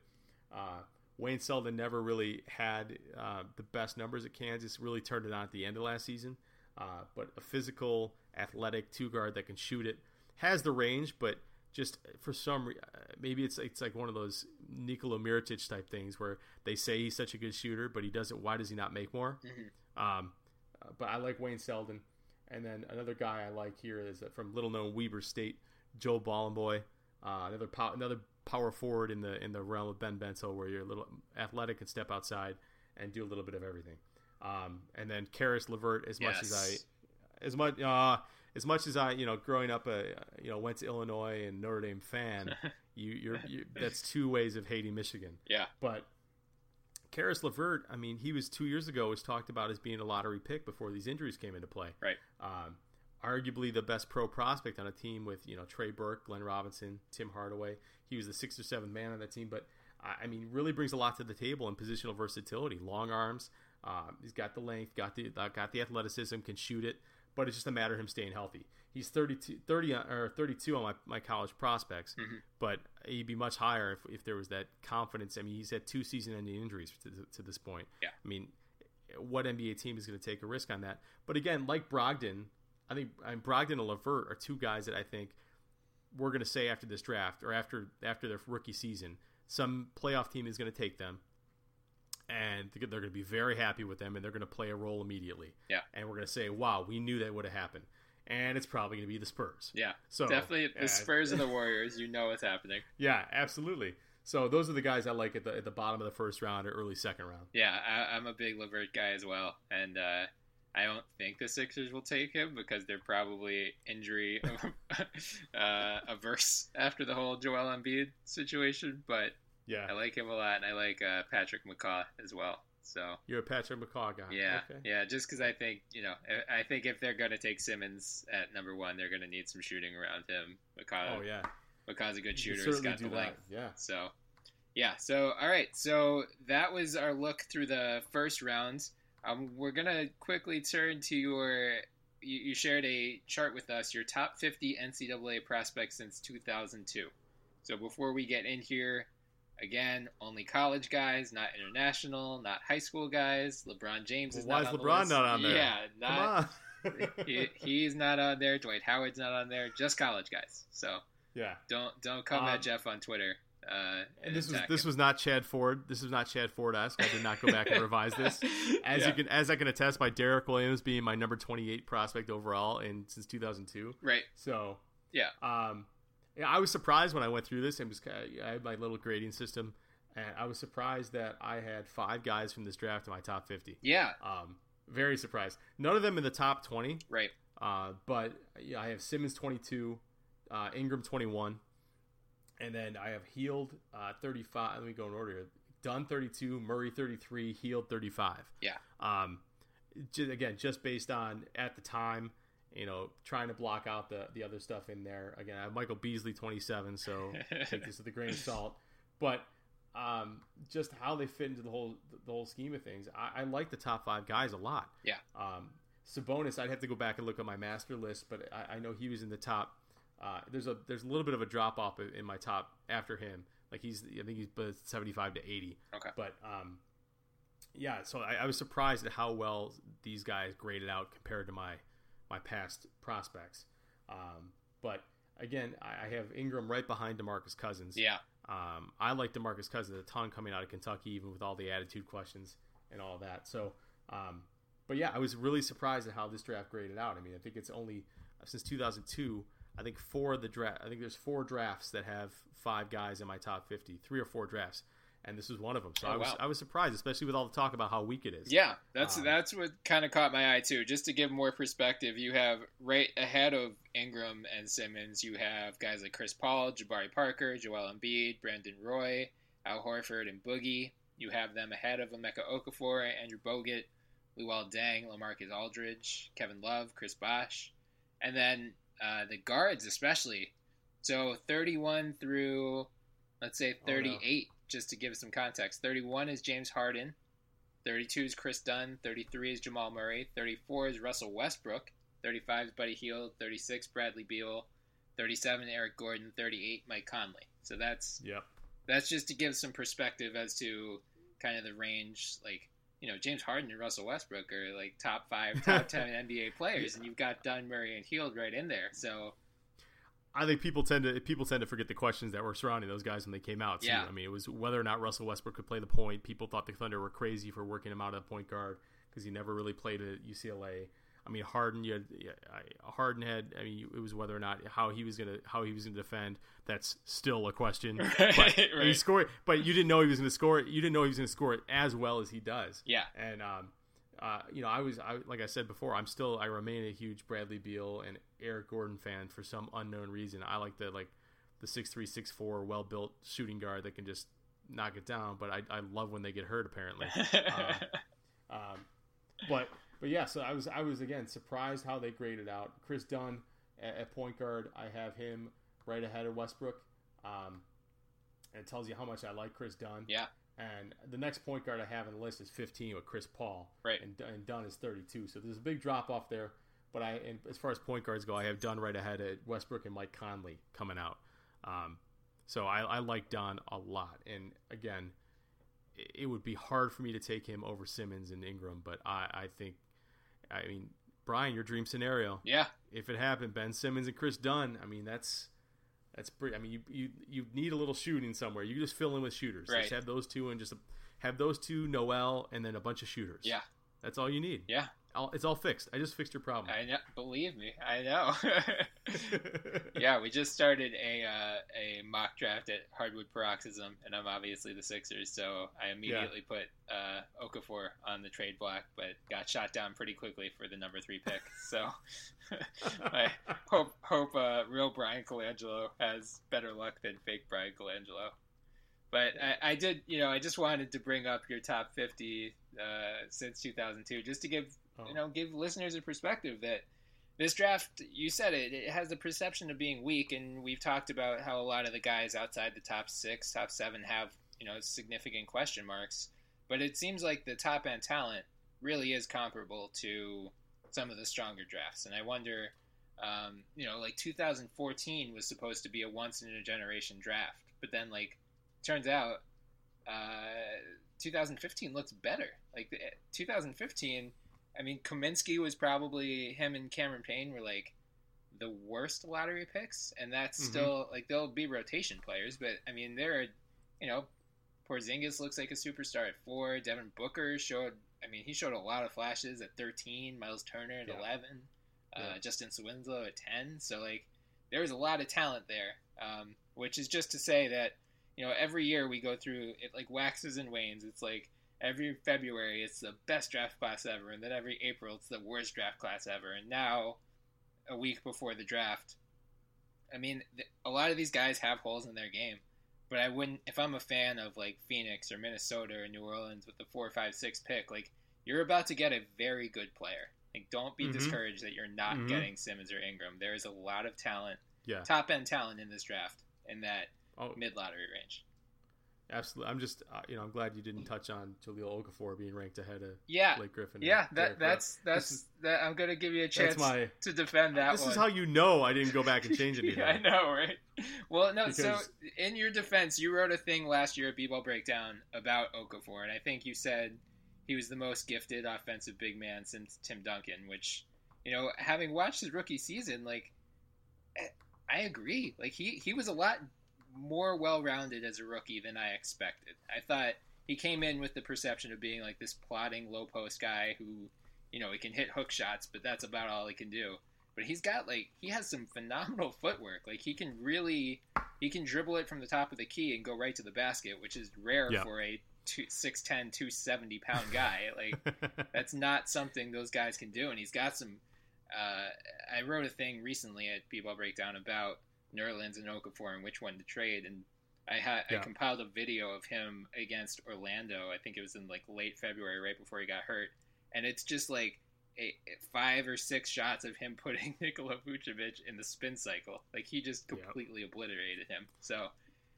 uh, Wayne Selden never really had uh, the best numbers at Kansas. Really turned it on at the end of last season. Uh, but a physical, athletic two guard that can shoot it has the range, but just for some re- uh, maybe it's it's like one of those Nikola Mirotic type things where they say he's such a good shooter, but he does it. Why does he not make more? Um, uh, but I like Wayne Selden, and then another guy I like here is uh, from little known Weber State, Joel Bolomboy, uh, another pow- another power forward in the in the realm of Ben Bentil, where you're a little athletic and step outside and do a little bit of everything. Um, and then Caris LeVert, as much as I, as much uh, as much as I, you know, growing up, a you know, went to Illinois and Notre Dame fan, you, you're you, that's two ways of hating Michigan. Yeah. But Caris LeVert, I mean, he was two years ago was talked about as being a lottery pick before these injuries came into play. Right. Um, arguably the best pro prospect on a team with you know Trey Burke, Glenn Robinson, Tim Hardaway. He was the sixth or seventh man on that team, but I mean, really brings a lot to the table in positional versatility. Long arms. Uh, he's got the length, got the got the athleticism, can shoot it, but it's just a matter of him staying healthy. He's 32, 30 or 32 on my, my college prospects, mm-hmm. but he'd be much higher if, if there was that confidence. I mean, he's had two season-ending injuries to, to this point. Yeah. I mean, what NBA team is going to take a risk on that? But again, like Brogdon, I think I mean, Brogdon and LeVert are two guys that I think we're going to say after this draft or after after their rookie season, some playoff team is going to take them and they're going to be very happy with them and they're going to play a role immediately. Yeah. And we're going to say, wow, we knew that would have happened. And it's probably going to be the Spurs. Yeah. So definitely the Spurs and the Warriors. You know what's happening. Yeah, absolutely. So those are the guys I like at the at the bottom of the first round or early second round. Yeah, I, am a big LeVert guy as well, and uh, I don't think the Sixers will take him because they're probably injury uh, averse after the whole Joel Embiid situation. But yeah, I like him a lot, and I like uh, Patrick McCaw as well. So you're a Patrick McCaw guy. Yeah, okay. yeah. Just because I think you know, I think if they're gonna take Simmons at number one, they're gonna need some shooting around him. McCaw. Oh yeah. McCaw's a good shooter. He's got the length. Yeah. So. Yeah. So all right. So that was our look through the first round. Um, we're gonna quickly turn to your. You, you shared a chart with us, your top 50 NCAA prospects since 2002. So before we get in here, again, only college guys, not international, not high school guys. LeBron James well, is why not is LeBron not on there? Yeah, not. he, he's not on there. Dwight Howard's not on there. Just college guys. So yeah, don't don't come um, at Jeff on Twitter uh, and this was this him. was not Chad Ford. This was not Chad Ford esque. I did not go back and revise this. As yeah. you can, as I can attest by Derrick Williams being my number twenty eight prospect overall in since two thousand two. Right. So yeah. Um, I was surprised when I went through this and was I had my little grading system, and I was surprised that I had five guys from this draft in my top fifty. Yeah. Um, very surprised. None of them in the top twenty. Right. Uh, but yeah, I have Simmons twenty two, uh, Ingram twenty one and then I have Hield uh, 35. Let me go in order here. Dunn 32, Murray 33, Hield 35. Yeah. Um, again, just based on at the time, you know, trying to block out the the other stuff in there. Again, I have Michael Beasley 27, so take this with a grain of salt. But um, just how they fit into the whole the whole scheme of things, I, I like the top five guys a lot. Yeah. Um, Sabonis, I'd have to go back and look at my master list, but I, I know he was in the top uh, there's a there's a little bit of a drop off in my top after him. Like he's I think he's 75 to 80. Okay. But um, yeah. So I, I, was surprised at how well these guys graded out compared to my my past prospects. Um, but again, I, I have Ingram right behind Demarcus Cousins. Yeah. Um, I like Demarcus Cousins a ton coming out of Kentucky, even with all the attitude questions and all that. So, um, but yeah, I was really surprised at how this draft graded out. I mean, I think it's only since 2002 I think four of the draft. I think there's four drafts that have five guys in my top 50, three or four drafts, and this was one of them. So oh, I was wow. I was surprised, especially with all the talk about how weak it is. Yeah, that's um, that's what kind of caught my eye too. Just to give more perspective, you have right ahead of Ingram and Simmons, you have guys like Chris Paul, Jabari Parker, Joel Embiid, Brandon Roy, Al Horford, and Boogie. You have them ahead of Emeka Okafor, Andrew Bogut, Luol Deng, LaMarcus Aldridge, Kevin Love, Chris Bosh, and then uh, the guards especially. So 31 through, let's say 38, oh, no. Just to give some context. 31 is James Harden. 32 is Kris Dunn. 33 is Jamal Murray. 34 is Russell Westbrook. 35 is Buddy Hield. 36 Bradley Beal. 37 Eric Gordon. 38 Mike Conley. So that's yep. That's just to give some perspective as to kind of the range, like you know, James Harden and Russell Westbrook are like top five, top ten NBA players, and you've got Dunn, Murray, and Hield right in there. So I think people tend to people tend to forget the questions that were surrounding those guys when they came out. Too. Yeah. I mean, it was whether or not Russell Westbrook could play the point. People thought the Thunder were crazy for working him out of the point guard because he never really played at UCLA. I mean, Harden, you had, Harden had. I mean, it was whether or not how he was gonna how he was gonna defend. That's still a question. Right, but right. he scored, but you didn't know he was gonna score it. You didn't know he was gonna score it as well as he does. Yeah. And um, uh, you know, I was, I, like I said before, I'm still, I remain a huge Bradley Beal and Eric Gordon fan for some unknown reason. I like the like the six three six four well built shooting guard that can just knock it down. But I, I love when they get hurt. Apparently. uh, um, but but yeah, so I was I was again surprised how they graded out Kris Dunn at, at point guard. I have him right ahead of Westbrook. Um, and it tells you how much I like Kris Dunn. Yeah. And the next point guard I have on the list is 15 with Chris Paul. Right. And, and Dunn is 32. So there's a big drop off there. But I, and as far as point guards go, I have Dunn right ahead at Westbrook and Mike Conley coming out. Um, so I, I like Dunn a lot. And again, it, it would be hard for me to take him over Simmons and Ingram, but I, I think, I mean, Bryan, your dream scenario. Yeah. If it happened, Ben Simmons and Kris Dunn. I mean, that's that's pretty. I mean, you you you need a little shooting somewhere. You just fill in with shooters. Right. Just have those two and just have those two, Noel, and then a bunch of shooters. Yeah. That's all you need. Yeah. All, it's all fixed. I just fixed your problem. I know. Believe me, I know. yeah, we just started a uh, a mock draft at Hardwood Paroxysm, and I'm obviously the Sixers, so I immediately put uh, Okafor on the trade block, but got shot down pretty quickly for the number three pick. So I hope hope uh, real Bryan Colangelo has better luck than fake Bryan Colangelo. But I, I did, you know, I just wanted to bring up your top 50 uh, since 2002, just to give, you know, give listeners a perspective that this draft, you said it, it has the perception of being weak, and we've talked about how a lot of the guys outside the top six, top seven have, you know, significant question marks. But it seems like the top end talent really is comparable to some of the stronger drafts, and I wonder, um, you know, like 2014 was supposed to be a once in a generation draft, but then like turns out uh, 2015 looks better. Like 2015, I mean, Kaminsky was probably him and Cameron Payne were like the worst lottery picks, and that's Mhm. still like they'll be rotation players, but I mean, there are, you know, Porzingis looks like a superstar at four. Devin Booker showed, I mean, he showed a lot of flashes at 13. Miles Turner at Yeah. 11. Uh, Justise Winslow at 10. So like, there was a lot of talent there, um, which is just to say that you know every year we go through it like waxes and wanes. It's like every February it's the best draft class ever, and then every April it's the worst draft class ever, and now a week before the draft, I mean, th- a lot of these guys have holes in their game, but I wouldn't if I'm a fan of like Phoenix or Minnesota or New Orleans with the four, five, six pick, like you're about to get a very good player. Like, don't be Mhm. discouraged that you're not Mhm. getting Simmons or Ingram. There is a lot of talent, Yeah. top end talent in this draft in that Oh, mid lottery range. Absolutely. I'm just, uh, you know, I'm glad you didn't touch on Jahlil Okafor being ranked ahead of Yeah, Blake Griffin. yeah. That that's that's is- that. I'm gonna give you a chance my- to defend that This one. is how you know I didn't go back and change anything. yeah, I know, right? Well, no. so, in your defense, you wrote a thing last year at B-Ball Breakdown about Okafor, and I think you said he was the most gifted offensive big man since Tim Duncan. Which, you know, having watched his rookie season, like, I- I agree. Like he he was a lot more well-rounded as a rookie than I expected. I thought he came in with the perception of being like this plotting low post guy who, you know, he can hit hook shots, but that's about all he can do but he's got like he has some phenomenal footwork. Like he can really he can dribble it from the top of the key and go right to the basket, which is rare Yeah. for a two, 6'10", 270 pound guy. like that's not something those guys can do. And he's got some. Uh, I wrote a thing recently at B-Ball Breakdown about Nerlens and Okafor and which one to trade, and I had I compiled a video of him against Orlando. I think it was in like late February, right before he got hurt, and it's just like a, five or six shots of him putting Nikola Vucevic in the spin cycle. Like he just Yep. completely obliterated him. So,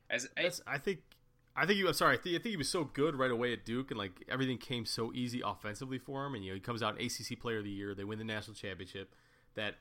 as I, I think I think he I'm sorry I think, I think he was so good right away at Duke and like everything came so easy offensively for him and you know he comes out ACC Player of the Year they win the national championship that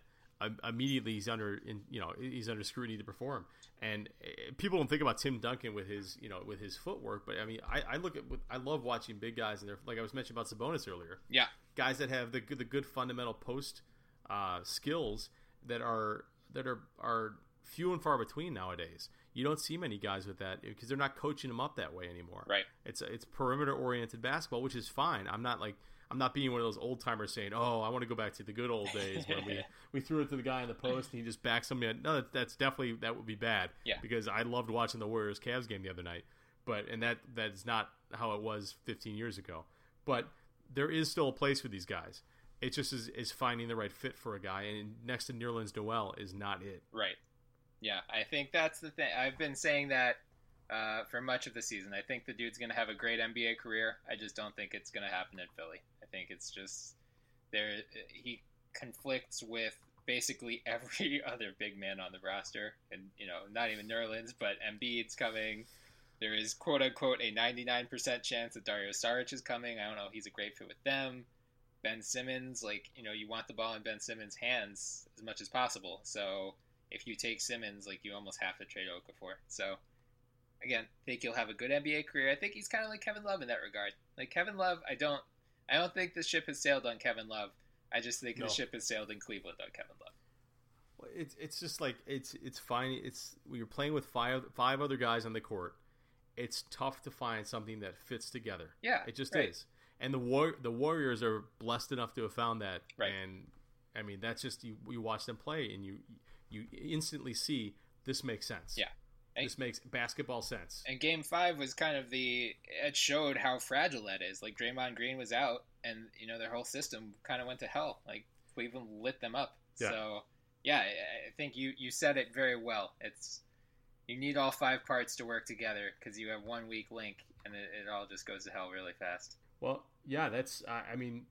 immediately he's under in you know he's under scrutiny to perform and uh, people don't think about Tim Duncan with his you know with his footwork but I mean I, I look at I love watching big guys and they're like I was mentioning about Sabonis earlier yeah, guys that have the good- the good fundamental post uh, skills that are that are are few and far between nowadays. You don't see many guys with that because they're not coaching them up that way anymore. Right. It's it's perimeter oriented basketball, which is fine. I'm not like I'm not being one of those old timers saying, "Oh, I want to go back to the good old days when we we threw it to the guy in the post and he just backs him in." No, that- that's definitely that would be bad. Yeah. Because I loved watching the Warriors Cavs game the other night, but and that that's not how it was 15 years ago. But there is still a place for these guys. It just is, is finding the right fit for a guy, and next to Nerlens Noel is not it. right. Yeah, I think that's the thing. I've been saying that uh, for much of the season. I think the dude's going to have a great NBA career. I just don't think it's going to happen in Philly. Think it's just there he conflicts with basically every other big man on the roster, and you know, not even Nerlens, but Embiid's coming. There is quote unquote a 99% chance that Dario Saric is coming. I don't know. He's a great fit with them. Ben Simmons, like you know, you want the ball in Ben Simmons' hands as much as possible. So if you take Simmons, like you almost have to trade Okafor. So again, I think he'll have a good NBA career. I think he's kind of like Kevin Love in that regard. Like Kevin Love, I don't, I don't think the ship has sailed on Kevin Love. I just think No. the ship has sailed in Cleveland on Kevin Love. It's it's just like it's it's fine. It's when you're playing with five five other guys on the court. It's tough to find something that fits together. Yeah, it just right. is. And the war the Warriors are blessed enough to have found that. Right. And I mean that's just you you watch them play and you you instantly see this makes sense. Yeah. And- This makes basketball sense. And Game Five was kind of the it showed how fragile that is. Like Draymond Green was out, and you know their whole system kind of went to hell. Like Cleveland lit them up. Yeah. So yeah, I I think you you said it very well. It's you need all five parts to work together because you have one weak link, and it, it all just goes to hell really fast. Well, yeah, that's I, I mean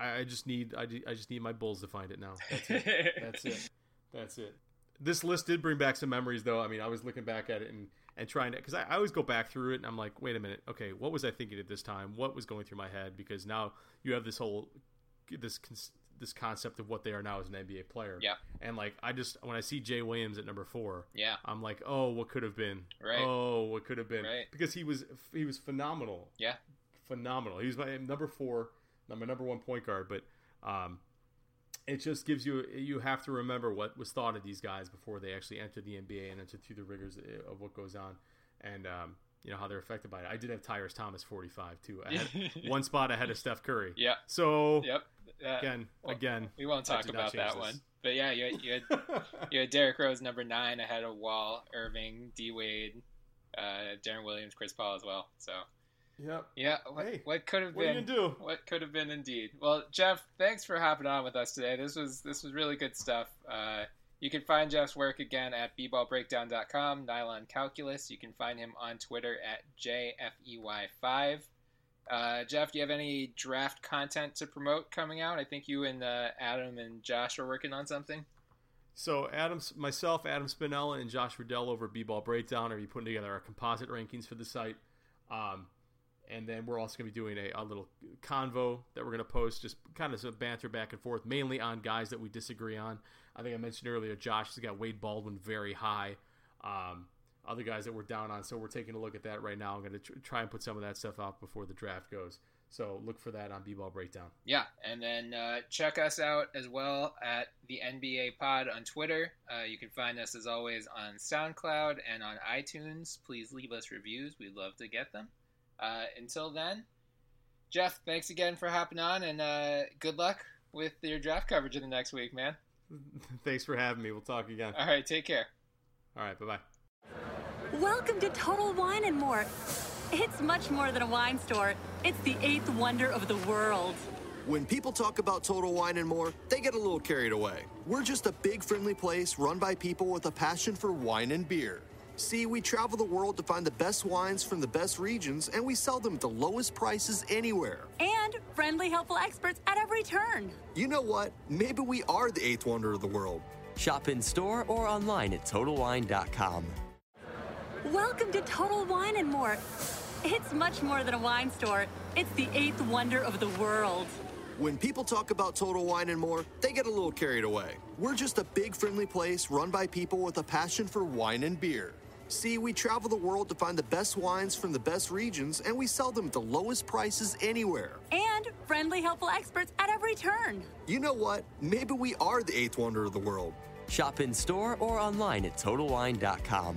I, I just need I, I just need my Bulls to find it now. That's it. That's it. That's it. This list did bring back some memories, though. I mean, I was looking back at it and, and trying to, because I, I always go back through it and I'm like, wait a minute, okay, what was I thinking at this time? What was going through my head? Because now you have this whole, this this concept of what they are now as an NBA player. Yeah. And like, I just when I see Jay Williams at number four, Yeah. I'm like, oh, what could have been? Right. Oh, what could have been? Right. Because he was he was phenomenal Yeah. phenomenal. He was my number four, my number one point guard. But um, it just gives you you have to remember what was thought of these guys before they actually entered the NBA and entered through the rigors of what goes on, and um, you know how they're affected by it. I did have Tyrus Thomas forty five too. One spot ahead of Steph Curry. Yeah. So Yep. Uh, again, well, again, we won't talk about that this. one. But yeah, you had, you had you had Derrick Rose number nine ahead of Wall, Irving, D Wade, uh, Deron Williams, Chris Paul as well. So Yep. yeah, what, Hey, what could have what you been? gonna do? What could have been indeed. Well, Jeff, thanks for hopping on with us today. This was this was really good stuff. Uh, you can find Jeff's work again at bballbreakdown.com, Nylon Calculus. You can find him on Twitter at JFEY5. Uh, Jeff, do you have any draft content to promote coming out? I think you and uh, Adam and Josh are working on something. So Adams, myself, Adam Spinella, and Josh Riddell over B-Ball Breakdown are be putting together our composite rankings for the site. Um, and then we're also going to be doing a, a little convo that we're going to post, just kind of some banter back and forth, mainly on guys that we disagree on. I think I mentioned earlier, Josh has got Wade Baldwin very high. Um, other guys that we're down on, so we're taking a look at that right now. I'm going to tr- try and put some of that stuff out before the draft goes. So look for that on B-Ball Breakdown. Yeah, and then uh, check us out as well at the NBA Pod on Twitter. Uh, you can find us as always on SoundCloud and on iTunes. Please leave us reviews; we'd love to get them. Uh, until then, Jeff, thanks again for hopping on, and uh, good luck with your draft coverage in the next week, man. Thanks for having me. We'll talk again. All right, take care. All right, bye bye. Welcome to Total Wine and More. It's much more than a wine store. It's the eighth wonder of the world. When people talk about Total Wine and More, they get a little carried away. We're just a big, friendly place run by people with a passion for wine and beer. See, we travel the world to find the best wines from the best regions, and we sell them at the lowest prices anywhere. And friendly, helpful experts at every turn. You know what? Maybe we are the eighth wonder of the world. Shop in store or online at TotalWine.com. Welcome to Total Wine and More. It's much more than a wine store. It's the eighth wonder of the world. When people talk about Total Wine and More, they get a little carried away. We're just a big, friendly place run by people with a passion for wine and beer. See, we travel the world to find the best wines from the best regions, and we sell them at the lowest prices anywhere. And friendly, helpful experts at every turn. You know what? Maybe we are the eighth wonder of the world. Shop in store or online at TotalWine.com.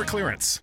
store clearance clearance.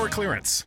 store clearance.